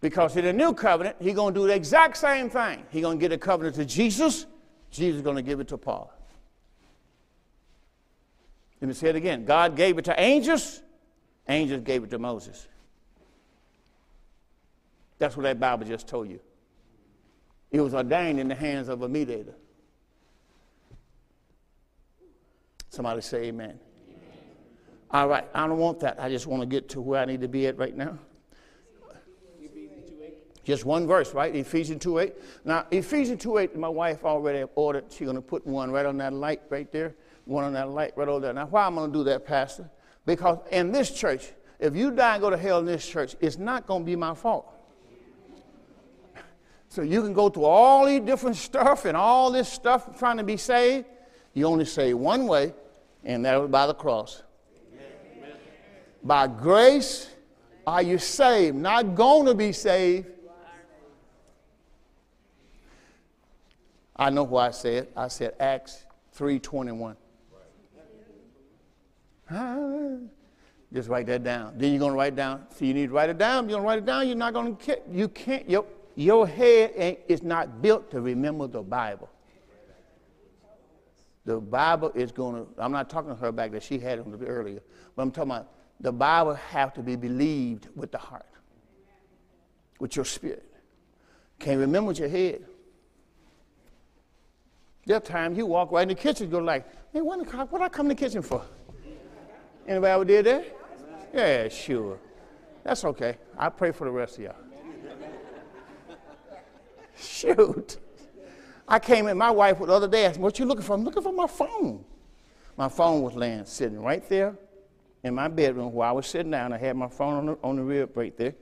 Because in the new covenant, he's going to do the exact same thing. He's going to get a covenant to Jesus, Jesus is going to give it to Paul. Let me say it again. God gave it to angels, angels gave it to Moses. That's what that Bible just told you. It was ordained in the hands of a mediator. Somebody say amen. amen. All right, I don't want that. I just want to get to where I need to be at right now. Just one verse, right? Ephesians 2 8. Now, Ephesians 2 8, my wife already ordered, she's going to put one right on that light right there, one on that light right over there. Now, why am I going to do that, Pastor? Because in this church, if you die and go to hell in this church, it's not going to be my fault. So you can go through all these different stuff and all this stuff trying to be saved. You only say one way, and that was by the cross. Amen. By grace are you saved, not going to be saved I know what I said. I said Acts 3.21. Ah, just write that down. Then you're going to write down. So you need to write it down. You're going to write it down. You're not going to, you can't, your, your head is not built to remember the Bible. The Bible is going to, I'm not talking to her back that she had it earlier, but I'm talking about the Bible have to be believed with the heart, with your spirit. Can't remember with your head. There are times you walk right in the kitchen, go like, man, what, what I come in the kitchen for? Anybody ever did that? Yeah, sure. That's okay. I pray for the rest of y'all. Shoot. I came in, my wife the other day asked me, What you looking for? I'm looking for my phone. My phone was laying, sitting right there in my bedroom where I was sitting down. I had my phone on the, on the rib right there.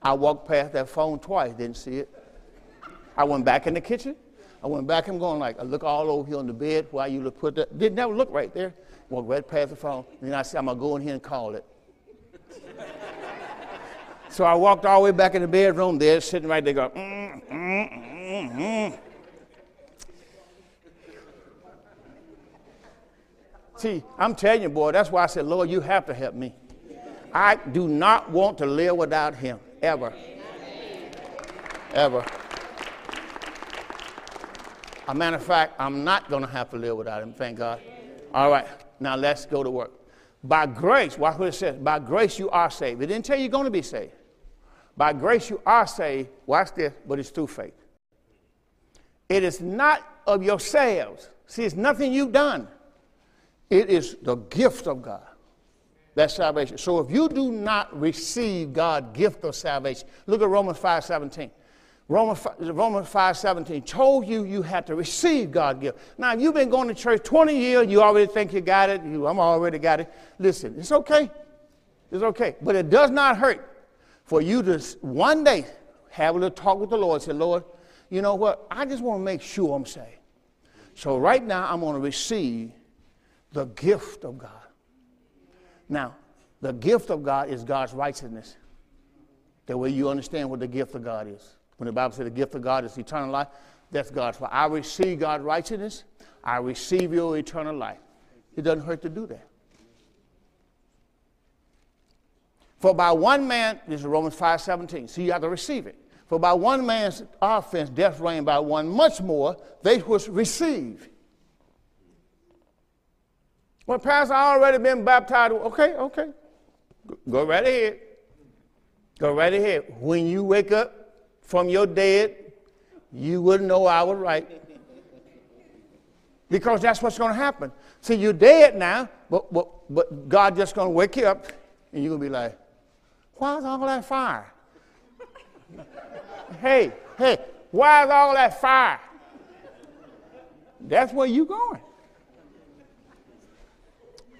I walked past that phone twice, didn't see it. I went back in the kitchen. I went back, I'm going like, I look all over here on the bed why you look put that. Didn't never look right there. Walked right past the phone. And then I said, I'm going to go in here and call it. so I walked all the way back in the bedroom there, sitting right there, going, mm, mm, mm, mm. See, I'm telling you, boy, that's why I said, Lord, you have to help me. I do not want to live without him, ever. Ever. A matter of fact, I'm not going to have to live without him, thank God. All right, now let's go to work. By grace, watch what it says. By grace you are saved. It didn't tell you you're going to be saved. By grace you are saved, watch this, but it's through faith. It is not of yourselves. See, it's nothing you've done. It is the gift of God. That's salvation. So if you do not receive God's gift of salvation, look at Romans 5 17. Romans 5, Romans 5 17 told you you had to receive God's gift. Now, if you've been going to church 20 years, you already think you got it, you, I'm already got it. Listen, it's okay. It's okay. But it does not hurt for you to one day have a little talk with the Lord say, Lord, you know what? I just want to make sure I'm saved. So right now, I'm going to receive the gift of God. Now, the gift of God is God's righteousness. The way you understand what the gift of God is. When the Bible says the gift of God is eternal life, that's God's. For I receive God's righteousness, I receive your eternal life. It doesn't hurt to do that. For by one man, this is Romans 5 17, so you have to receive it. For by one man's offense, death reigned by one, much more they which receive well, Pastor, I already been baptized. Okay, okay. Go right ahead. Go right ahead. When you wake up from your dead, you wouldn't know I was right. Because that's what's going to happen. See, you're dead now, but, but, but God just going to wake you up, and you're going to be like, why is all that fire? hey, hey, why is all that fire? That's where you're going.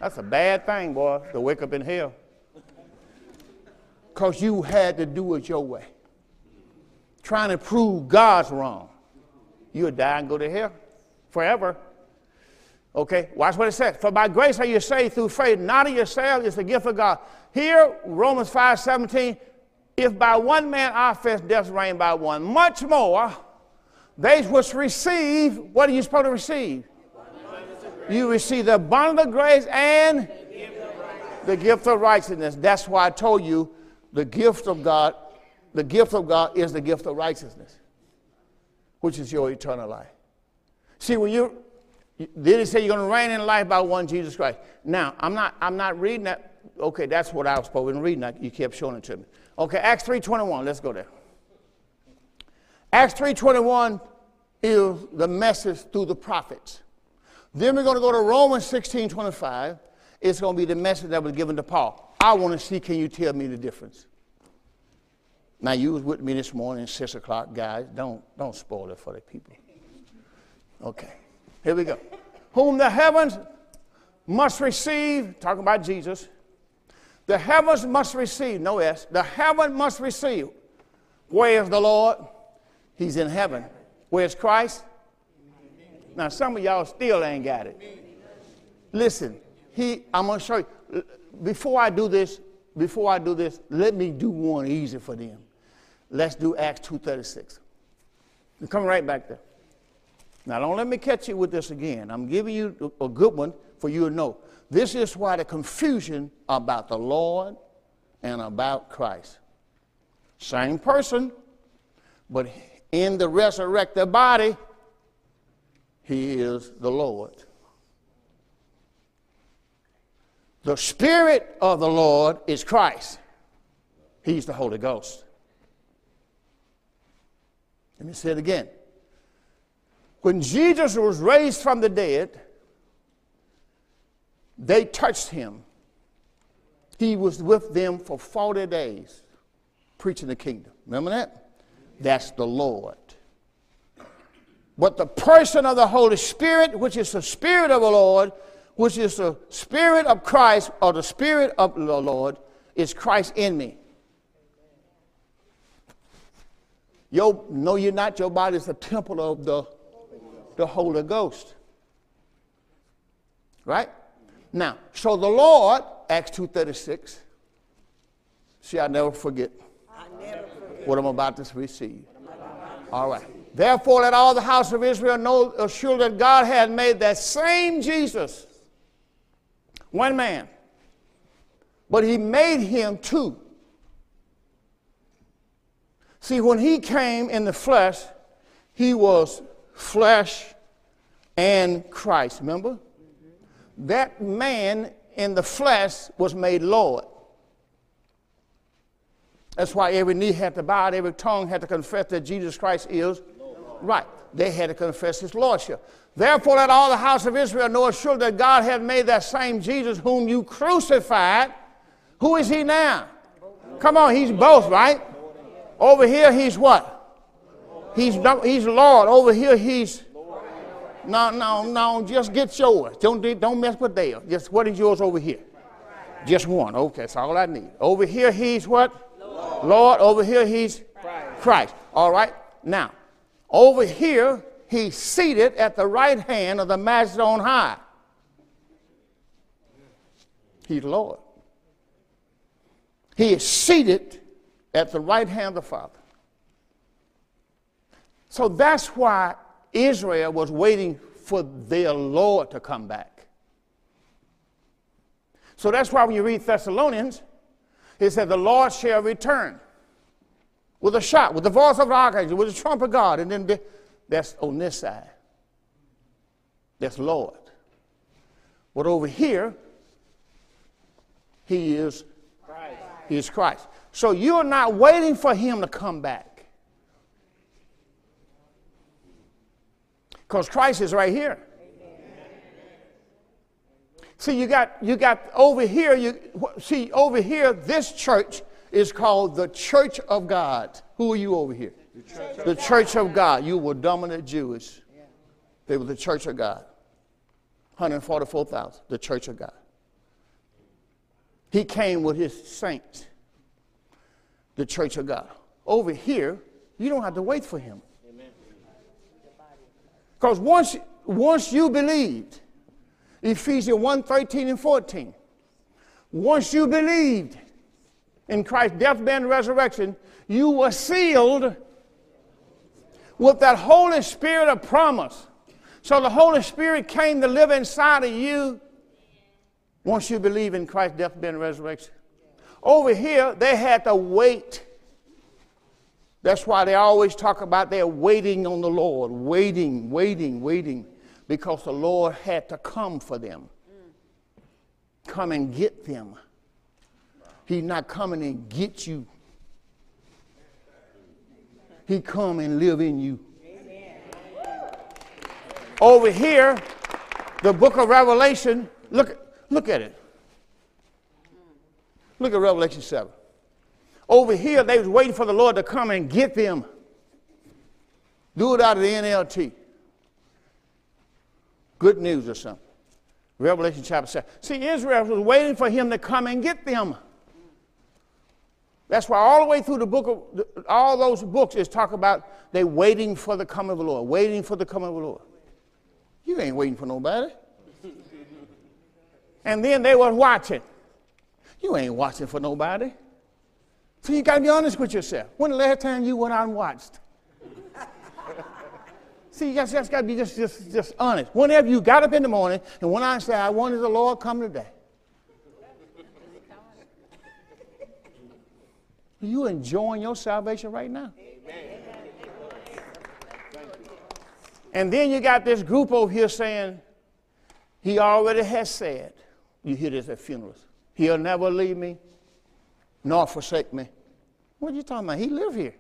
That's a bad thing, boy, to wake up in hell. Because you had to do it your way. Trying to prove God's wrong. You'll die and go to hell forever. Okay, watch what it says. For by grace are you saved through faith, not of yourselves, it's the gift of God. Here, Romans 5 17, if by one man offense death reigned by one, much more, they which receive, what are you supposed to receive? You receive the abundant of grace and the gift of righteousness. That's why I told you the gift of God, the gift of God is the gift of righteousness, which is your eternal life. See, when you did it say you're going to reign in life by one Jesus Christ? Now, I'm not, I'm not reading that. Okay, that's what I was supposed to be read. You kept showing it to me. Okay, Acts 3.21. Let's go there. Acts 3.21 is the message through the prophets. Then we're going to go to Romans 16 25. It's going to be the message that was given to Paul. I want to see, can you tell me the difference? Now, you was with me this morning, 6 o'clock, guys. Don't, don't spoil it for the people. Okay, here we go. Whom the heavens must receive, talking about Jesus, the heavens must receive, no S, the heaven must receive. Where is the Lord? He's in heaven. Where's Christ? Now, some of y'all still ain't got it. Listen, he, I'm going to show you. Before I do this, before I do this, let me do one easy for them. Let's do Acts 2.36. Come right back there. Now, don't let me catch you with this again. I'm giving you a good one for you to know. This is why the confusion about the Lord and about Christ. Same person, but in the resurrected body, he is the Lord. The Spirit of the Lord is Christ. He's the Holy Ghost. Let me say it again. When Jesus was raised from the dead, they touched him. He was with them for 40 days preaching the kingdom. Remember that? That's the Lord. But the person of the Holy Spirit, which is the Spirit of the Lord, which is the Spirit of Christ or the Spirit of the Lord, is Christ in me. Yo, no, you're not. Your body is the temple of the, the Holy Ghost. Right? Now, so the Lord, Acts 2.36, see, I never forget, I never forget. what I'm about to receive. All right. Therefore, let all the house of Israel know assure that God had made that same Jesus one man, but he made him two. See, when he came in the flesh, he was flesh and Christ, remember? Mm-hmm. That man in the flesh was made Lord. That's why every knee had to bow, every tongue had to confess that Jesus Christ is Right. They had to confess his lordship. Therefore, let all the house of Israel know sure that God had made that same Jesus whom you crucified. Who is he now? Come on, he's both, right? Over here, he's what? He's, he's Lord. Over here, he's. No, no, no, just get yours. Don't, don't mess with theirs. Just what is yours over here? Just one. Okay, that's all I need. Over here, he's what? Lord. Lord. Over here, he's. Christ. All right. Now, over here, he's seated at the right hand of the Master on high. He's Lord. He is seated at the right hand of the Father. So that's why Israel was waiting for their Lord to come back. So that's why when you read Thessalonians, it said, The Lord shall return with a shout, with the voice of the archangel, with the trump of God. And then the, that's on this side. That's Lord. But over here, he is Christ. He is Christ. So you're not waiting for him to come back. Because Christ is right here. See, you got you got over here, you see over here, this church is called the Church of God. Who are you over here? The Church, the church of God. You were dominant Jewish. They were the Church of God. 144,000, the Church of God. He came with his saints, the Church of God. Over here, you don't have to wait for him. Because once, once you believed, Ephesians 1 13 and 14, once you believed, in Christ's death, burial, and resurrection, you were sealed with that Holy Spirit of promise. So the Holy Spirit came to live inside of you once you believe in Christ's death, burial, and resurrection. Over here, they had to wait. That's why they always talk about they're waiting on the Lord, waiting, waiting, waiting, because the Lord had to come for them, come and get them. He's not coming and get you. He come and live in you. Over here, the book of Revelation, look, look at it. Look at Revelation 7. Over here, they was waiting for the Lord to come and get them. Do it out of the NLT. Good news or something. Revelation chapter 7. See, Israel was waiting for him to come and get them. That's why all the way through the book of all those books is talk about they waiting for the coming of the Lord, waiting for the coming of the Lord. You ain't waiting for nobody. and then they were watching. You ain't watching for nobody. So you got to be honest with yourself. When the last time you went out and watched? See, you just, just got to be just, just, just honest. Whenever you got up in the morning, and when I say, I wanted the Lord come today, you enjoying your salvation right now? Amen. And then you got this group over here saying, He already has said, you hear this at funerals, He'll never leave me nor forsake me. What are you talking about? He live here.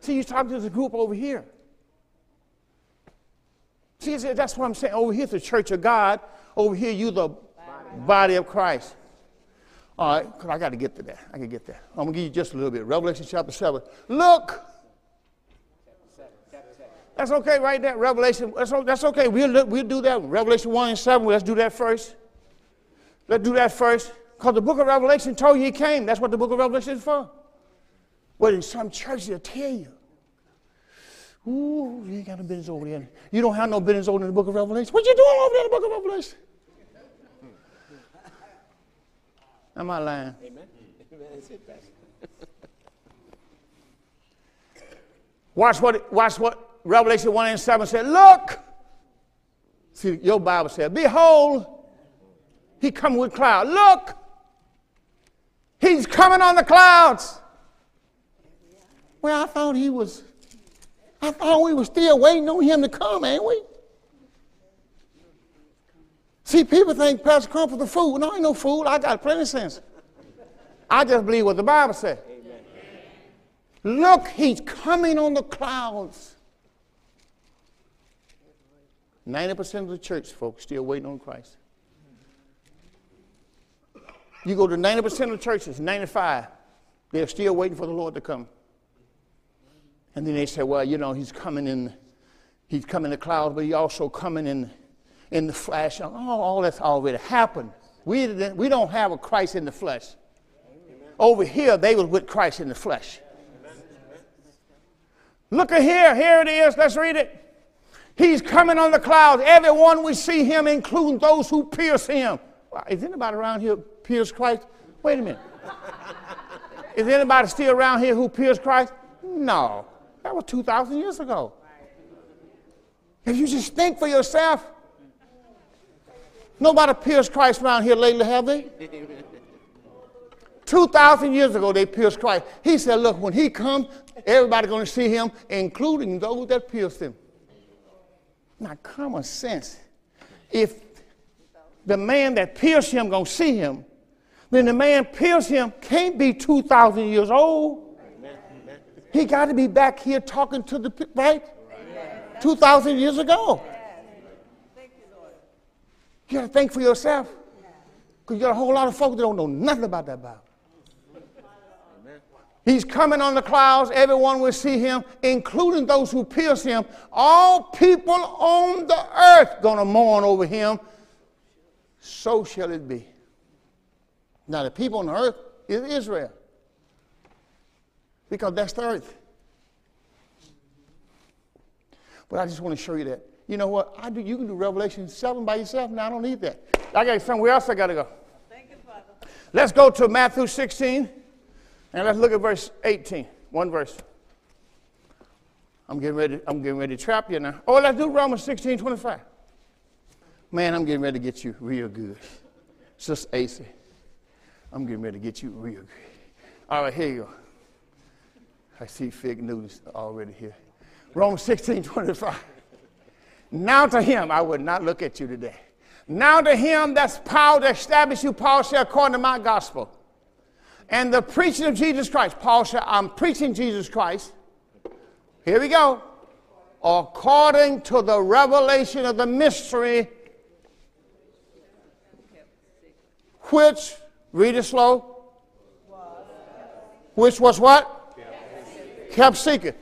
See, you're talking to the group over here. See, that's what I'm saying. Over here, the church of God. Over here, you the body of Christ. All right, because I got to get to that. I can get that. I'm going to give you just a little bit. Revelation chapter 7. Look! That's okay right there. Revelation, that's, okay. We'll, we'll do that. Revelation 1 and 7, let's do that first. Let's do that first. Because the book of Revelation told you he came. That's what the book of Revelation is for. But in some churches, they'll tell you, Ooh, you ain't got no business over there. You don't have no business over there in the book of Revelation. What you doing over there in the book of Revelation? Am I lying? Amen. watch what, watch what Revelation 1 and 7 said. Look! See, your Bible said, Behold, he come with cloud. Look! He's coming on the clouds. Well, I thought he was I thought we were still waiting on him to come, ain't we? See, people think Pastor Crump is a fool. No, I ain't no fool. I got plenty of sense. I just believe what the Bible. Amen. Look, he's coming on the clouds. 90% of the church folks still waiting on Christ. You go to 90% of the churches, 95, they're still waiting for the Lord to come. And then they say, well, you know, he's coming in, he's coming in the clouds, but he also coming in, in the flesh. Oh, all that's already happened. We, we don't have a Christ in the flesh. Over here, they were with Christ in the flesh. Look at here. Here it is. Let's read it. He's coming on the clouds. Everyone we see him, including those who pierce him. Is anybody around here pierce Christ? Wait a minute. Is anybody still around here who pierce Christ? No. That was 2,000 years ago. If you just think for yourself, nobody pierced Christ around here lately, have they? 2,000 years ago, they pierced Christ. He said, Look, when he comes, everybody's going to see him, including those that pierced him. Now, common sense. If the man that pierced him going to see him, then the man pierced him can't be 2,000 years old. He got to be back here talking to the right? right. 2,000 years ago. You got to think for yourself. Because you got a whole lot of folks that don't know nothing about that Bible. He's coming on the clouds. Everyone will see him, including those who pierce him. All people on the earth going to mourn over him. So shall it be. Now, the people on the earth is Israel because that's the earth. But I just want to show you that. You know what? I do. You can do Revelation 7 by yourself. Now I don't need that. I got somewhere else I got to go. Thank you, Father. Let's go to Matthew 16 and let's look at verse 18. One verse. I'm getting ready. I'm getting ready to trap you now. Oh, let's do Romans 16, 25. Man, I'm getting ready to get you real good. Sister AC. I'm getting ready to get you real good. All right, here you go. I see fig news already here. Romans 16 25. Now to him, I would not look at you today. Now to him that's power to establish you, Paul said, according to my gospel. And the preaching of Jesus Christ. Paul said, I'm preaching Jesus Christ. Here we go. According to the revelation of the mystery, which, read it slow, which was what? Kept secret.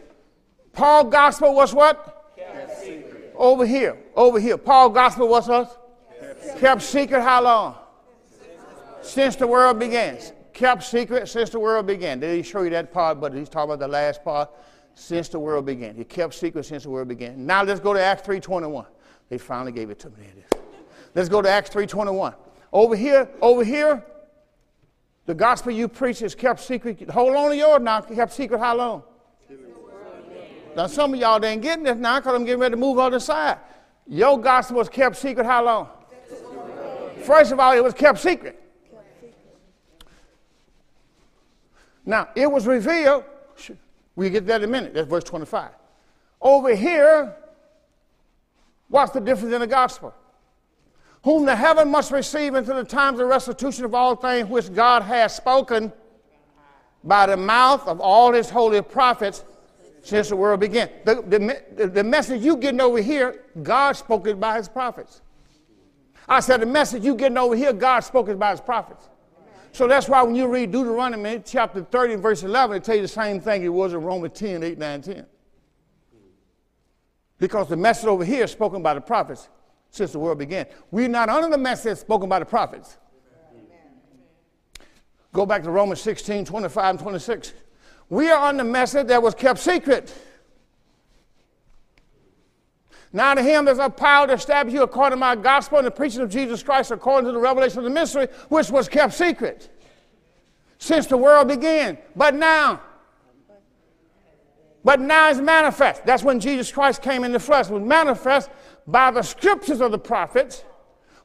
Paul gospel was what? Over here. Over here. Paul gospel was what? Kept secret. Kept secret how long? Since the world began. Kept secret since the world began. Did he show you that part? But he's talking about the last part. Since the world began. He kept secret since the world began. Now let's go to Acts 3.21. They finally gave it to me. Let's go to Acts 3.21. Over here, over here, the gospel you preach is kept secret. Hold on to yours now. Kept secret how long? Now, some of y'all ain't getting this now because I'm getting ready to move on the side. Your gospel was kept secret how long? First of all, it was kept secret. Now, it was revealed. We get that in a minute. That's verse 25. Over here, what's the difference in the gospel? Whom the heaven must receive until the times of restitution of all things which God has spoken by the mouth of all his holy prophets since the world began. The, the, the message you getting over here, God spoke it by his prophets. I said, the message you getting over here, God spoke it by his prophets. So that's why when you read Deuteronomy chapter 30 and verse 11, it tells you the same thing it was in Romans 10, 8, 9, 10. Because the message over here is spoken by the prophets since the world began. We're not under the message spoken by the prophets. Go back to Romans 16, 25 and 26. We are on the message that was kept secret. Now to him there's a power to establish you according to my gospel and the preaching of Jesus Christ according to the revelation of the mystery, which was kept secret since the world began. But now, but now it's manifest. That's when Jesus Christ came in the flesh. It was manifest by the scriptures of the prophets,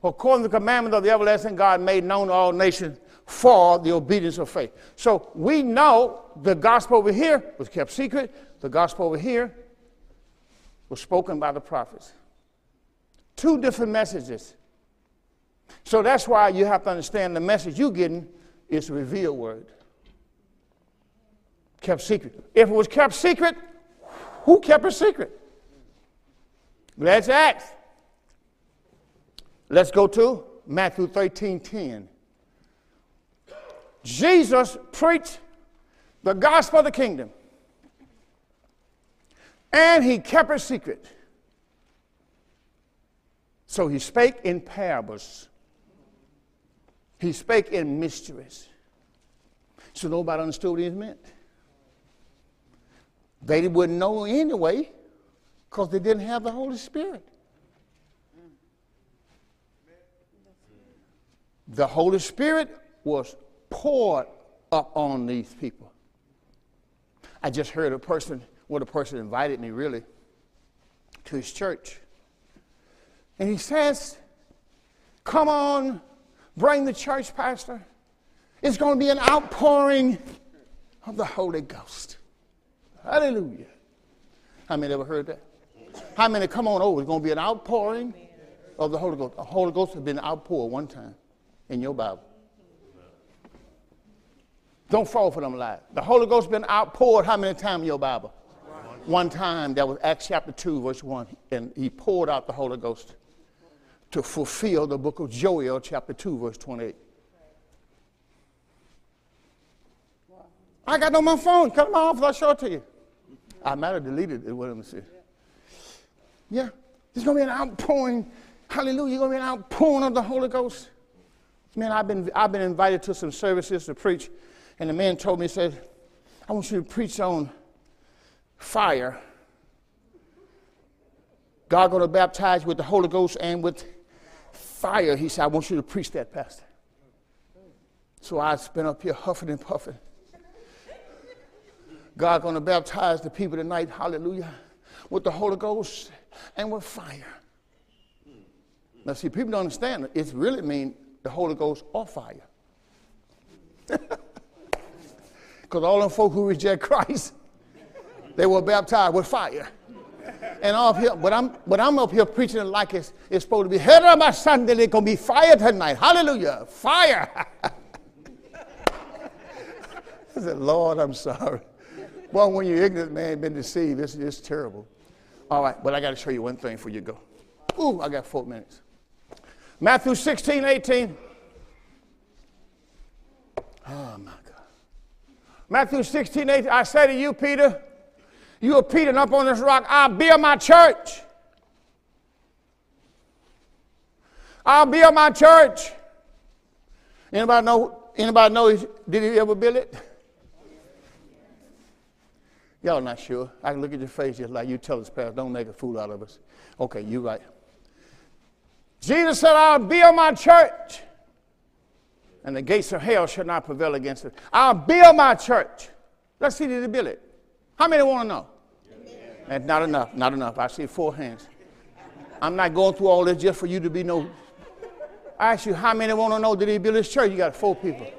according to the commandment of the everlasting God made known to all nations for the obedience of faith. So we know the gospel over here was kept secret. The gospel over here was spoken by the prophets. Two different messages. So that's why you have to understand the message you're getting is the revealed word. Kept secret. If it was kept secret, who kept it secret? Let's ask. Let's go to Matthew 13 10. Jesus preached the gospel of the kingdom. And he kept it secret. So he spake in parables. He spake in mysteries. So nobody understood what he meant. They wouldn't know anyway because they didn't have the Holy Spirit. The Holy Spirit was poured up on these people. I just heard a person well, the person invited me really to his church. And he says, Come on, bring the church, Pastor. It's going to be an outpouring of the Holy Ghost. Hallelujah. How many ever heard that? How many come on over? It's going to be an outpouring of the Holy Ghost. The Holy Ghost has been outpoured one time in your Bible. Don't fall for them lies. The Holy Ghost been outpoured how many times in your Bible? one time, that was Acts chapter 2, verse 1, and he poured out the Holy Ghost to fulfill the book of Joel, chapter 2, verse 28. I got on my phone. Cut my off, I'll show it to you. I might have deleted it. What I'm saying. Yeah, there's going to be an outpouring. Hallelujah. You're Going to be an outpouring of the Holy Ghost. Man, I've been, I've been invited to some services to preach, and the man told me, he said, I want you to preach on fire. God going to baptize with the Holy Ghost and with fire. He said, I want you to preach that, Pastor. So I spent up here huffing and puffing. God going to baptize the people tonight, hallelujah, with the Holy Ghost and with fire. Now, see, people don't understand it. Really mean the Holy Ghost or fire. Because all them folk who reject Christ, they were baptized with fire. And off here, but I'm but I'm up here preaching like it's, it's supposed to be. Head of my Sunday, there's gonna be fire tonight. Hallelujah. Fire. I said, Lord, I'm sorry. Well, when you're ignorant, man, been deceived, it's just terrible. All right, but I got to show you one thing before you go. Ooh, I got four minutes. Matthew 16, 18. Oh, my God. Matthew 16, 18. I say to you, Peter, you are Peter, and up on this rock, I'll build my church. I'll build my church. Anybody know? Anybody know? Did he ever build it? Y'all not sure. I can look at your face just like you tell us, Pastor, don't make a fool out of us. Okay, you right. Jesus said, I'll build my church, and the gates of hell shall not prevail against it. I'll build my church. Let's see, did he build it? How many want to know? That's not enough. Not enough. I see four hands. I'm not going through all this just for you to be no. I ask you, how many want to know did he build his church? You got four people.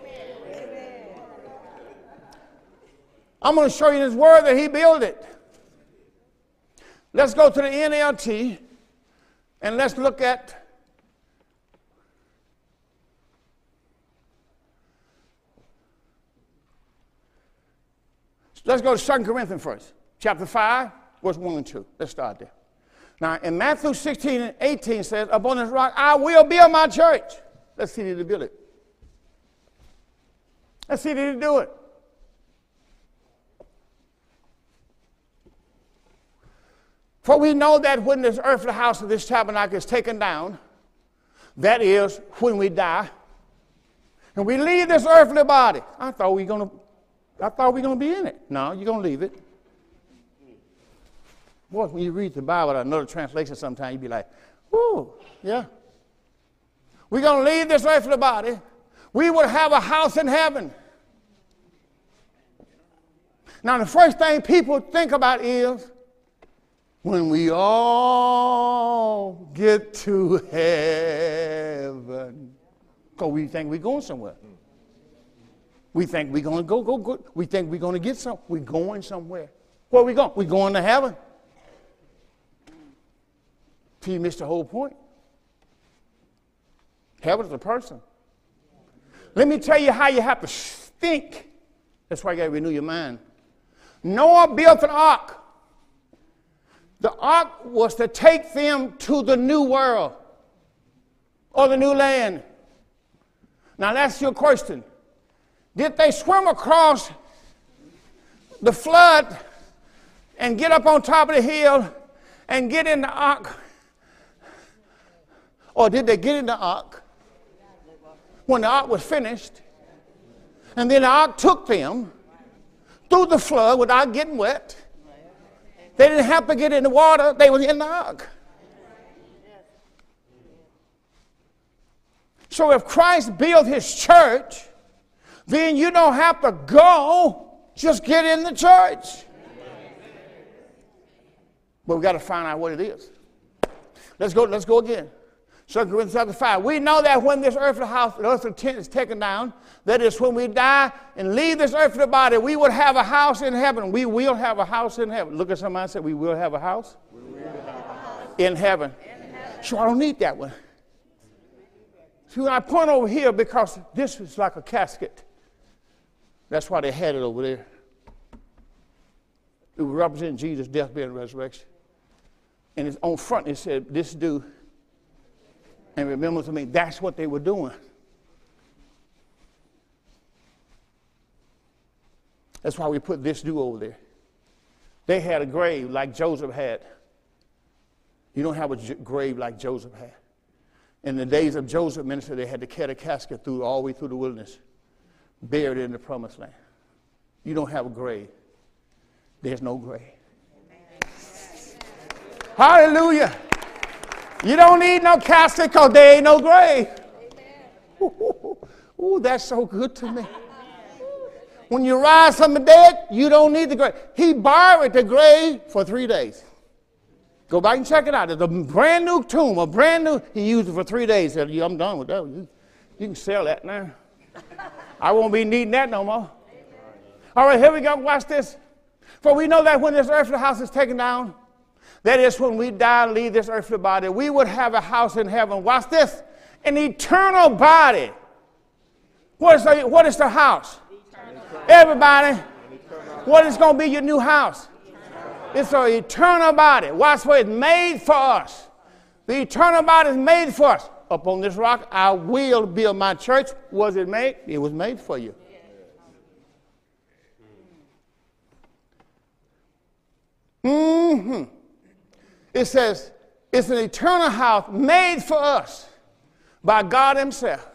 I'm going to show you in his word that he built it. Let's go to the NLT and let's look at Let's go to 2 Corinthians first, chapter 5, verse 1 and 2. Let's start there. Now, in Matthew 16 and 18 says, Upon this rock I will build my church. Let's see he build it. Let's see he do it. For we know that when this earthly house of this tabernacle is taken down, that is when we die, and we leave this earthly body. I thought we were going to I thought we were going to be in it. No, you're going to leave it. Boy, when you read the Bible, another translation, sometimes you be like, "Ooh, yeah." We're going to leave this earthly body. We will have a house in heaven. Now, the first thing people think about is when we all get to heaven. Because we think we're going somewhere. We think we're going to go, go, go. We think we're going to get some. We're going somewhere. Where we going? We're going to heaven. Till you miss the whole point. Heaven's a person. Let me tell you how you have to think. That's why you got to renew your mind. Noah built an ark. The ark was to take them to the new world or the new land. Now, that's your question. Did they swim across the flood and get up on top of the hill and get in the ark? Or did they get in the ark when the ark was finished? And then the ark took them through the flood without getting wet. They didn't have to get in the water, they were in the ark. So if Christ built his church, then you don't have to go, just get in the church. But we've got to find out what it is. Let's go, let's go again. 2 Corinthians chapter 5. We know that when this earthly house, the earthly tent is taken down, that is when we die and leave this earthly body, we will have a house in heaven. We will have a house in heaven. Look at somebody and say, We will have a house, have a house. In, heaven. in heaven. So I don't need that one. See, when I point over here, because this is like a casket. That's why they had it over there. It would represent Jesus' death, burial, and resurrection. And it's on front, it said, This do. And remember to me, that's what they were doing. That's why we put this do over there. They had a grave like Joseph had. You don't have a j- grave like Joseph had. In the days of Joseph ministry, they had to carry a casket through all the way through the wilderness buried in the promised land. You don't have a grave. There's no grave. Hallelujah. You don't need no casket because there ain't no grave. Ooh, ooh, that's so good to me. When you rise from the dead, you don't need the grave. He borrowed the grave for three days. Go back and check it out. It's a brand new tomb, a brand new. He used it for three days. I'm done with that. You, you can sell that now. I won't be needing that no more. All right, here we go. Watch this. For we know that when this earthly house is taken down, that is when we die and leave this earthly body, we would have a house in heaven. Watch this. An eternal body. What is the, what is the house? Everybody, what is going to be your new house? It's an eternal body. Watch what it's made for us. The eternal body is made for us upon this rock I will build my church. Was it made? It was made for you. Mm-hmm. It says it's an eternal house made for us by God Himself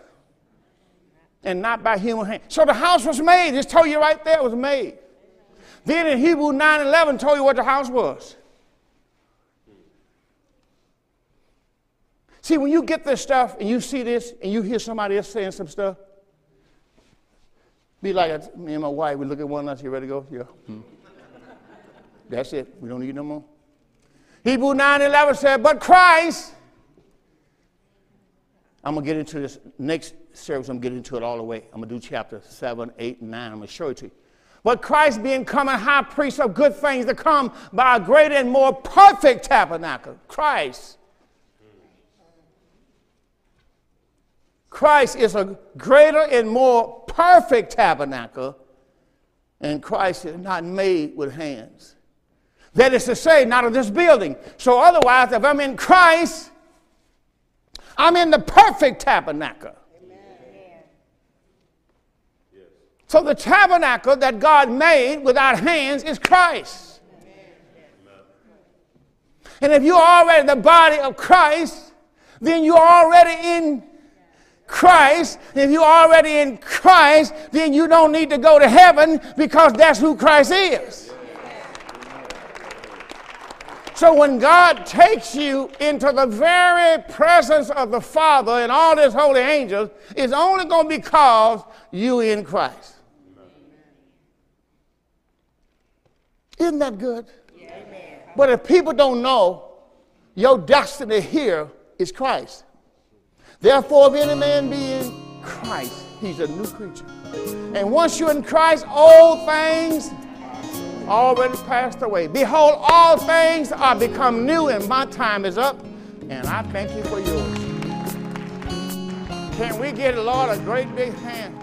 and not by human hand. So the house was made. It's told you right there it was made. Then in Hebrew 9 11 told you what the house was. See, when you get this stuff and you see this and you hear somebody else saying some stuff, be like me and my wife, we look at one another, you ready to go? Yeah. Hmm. That's it. We don't need no more. Hebrew 9 11 said, But Christ, I'm going to get into this next service, I'm going to get into it all the way. I'm going to do chapter 7, 8, and 9. I'm going to show it to you. But Christ being coming high priest of good things to come by a greater and more perfect tabernacle. Christ. Christ is a greater and more perfect tabernacle, and Christ is not made with hands. That is to say, not of this building. So otherwise, if I'm in Christ, I'm in the perfect tabernacle. So the tabernacle that God made without hands is Christ. And if you're already the body of Christ, then you're already in Christ. If you're already in Christ, then you don't need to go to heaven because that's who Christ is. So when God takes you into the very presence of the Father and all his holy angels, it's only going to be because you in Christ. Isn't that good? But if people don't know, your destiny here is Christ. Therefore, if any man be in Christ, he's a new creature. And once you're in Christ, old things already passed away. Behold, all things are become new, and my time is up, and I thank you for yours. Can we get, Lord, a great big hand?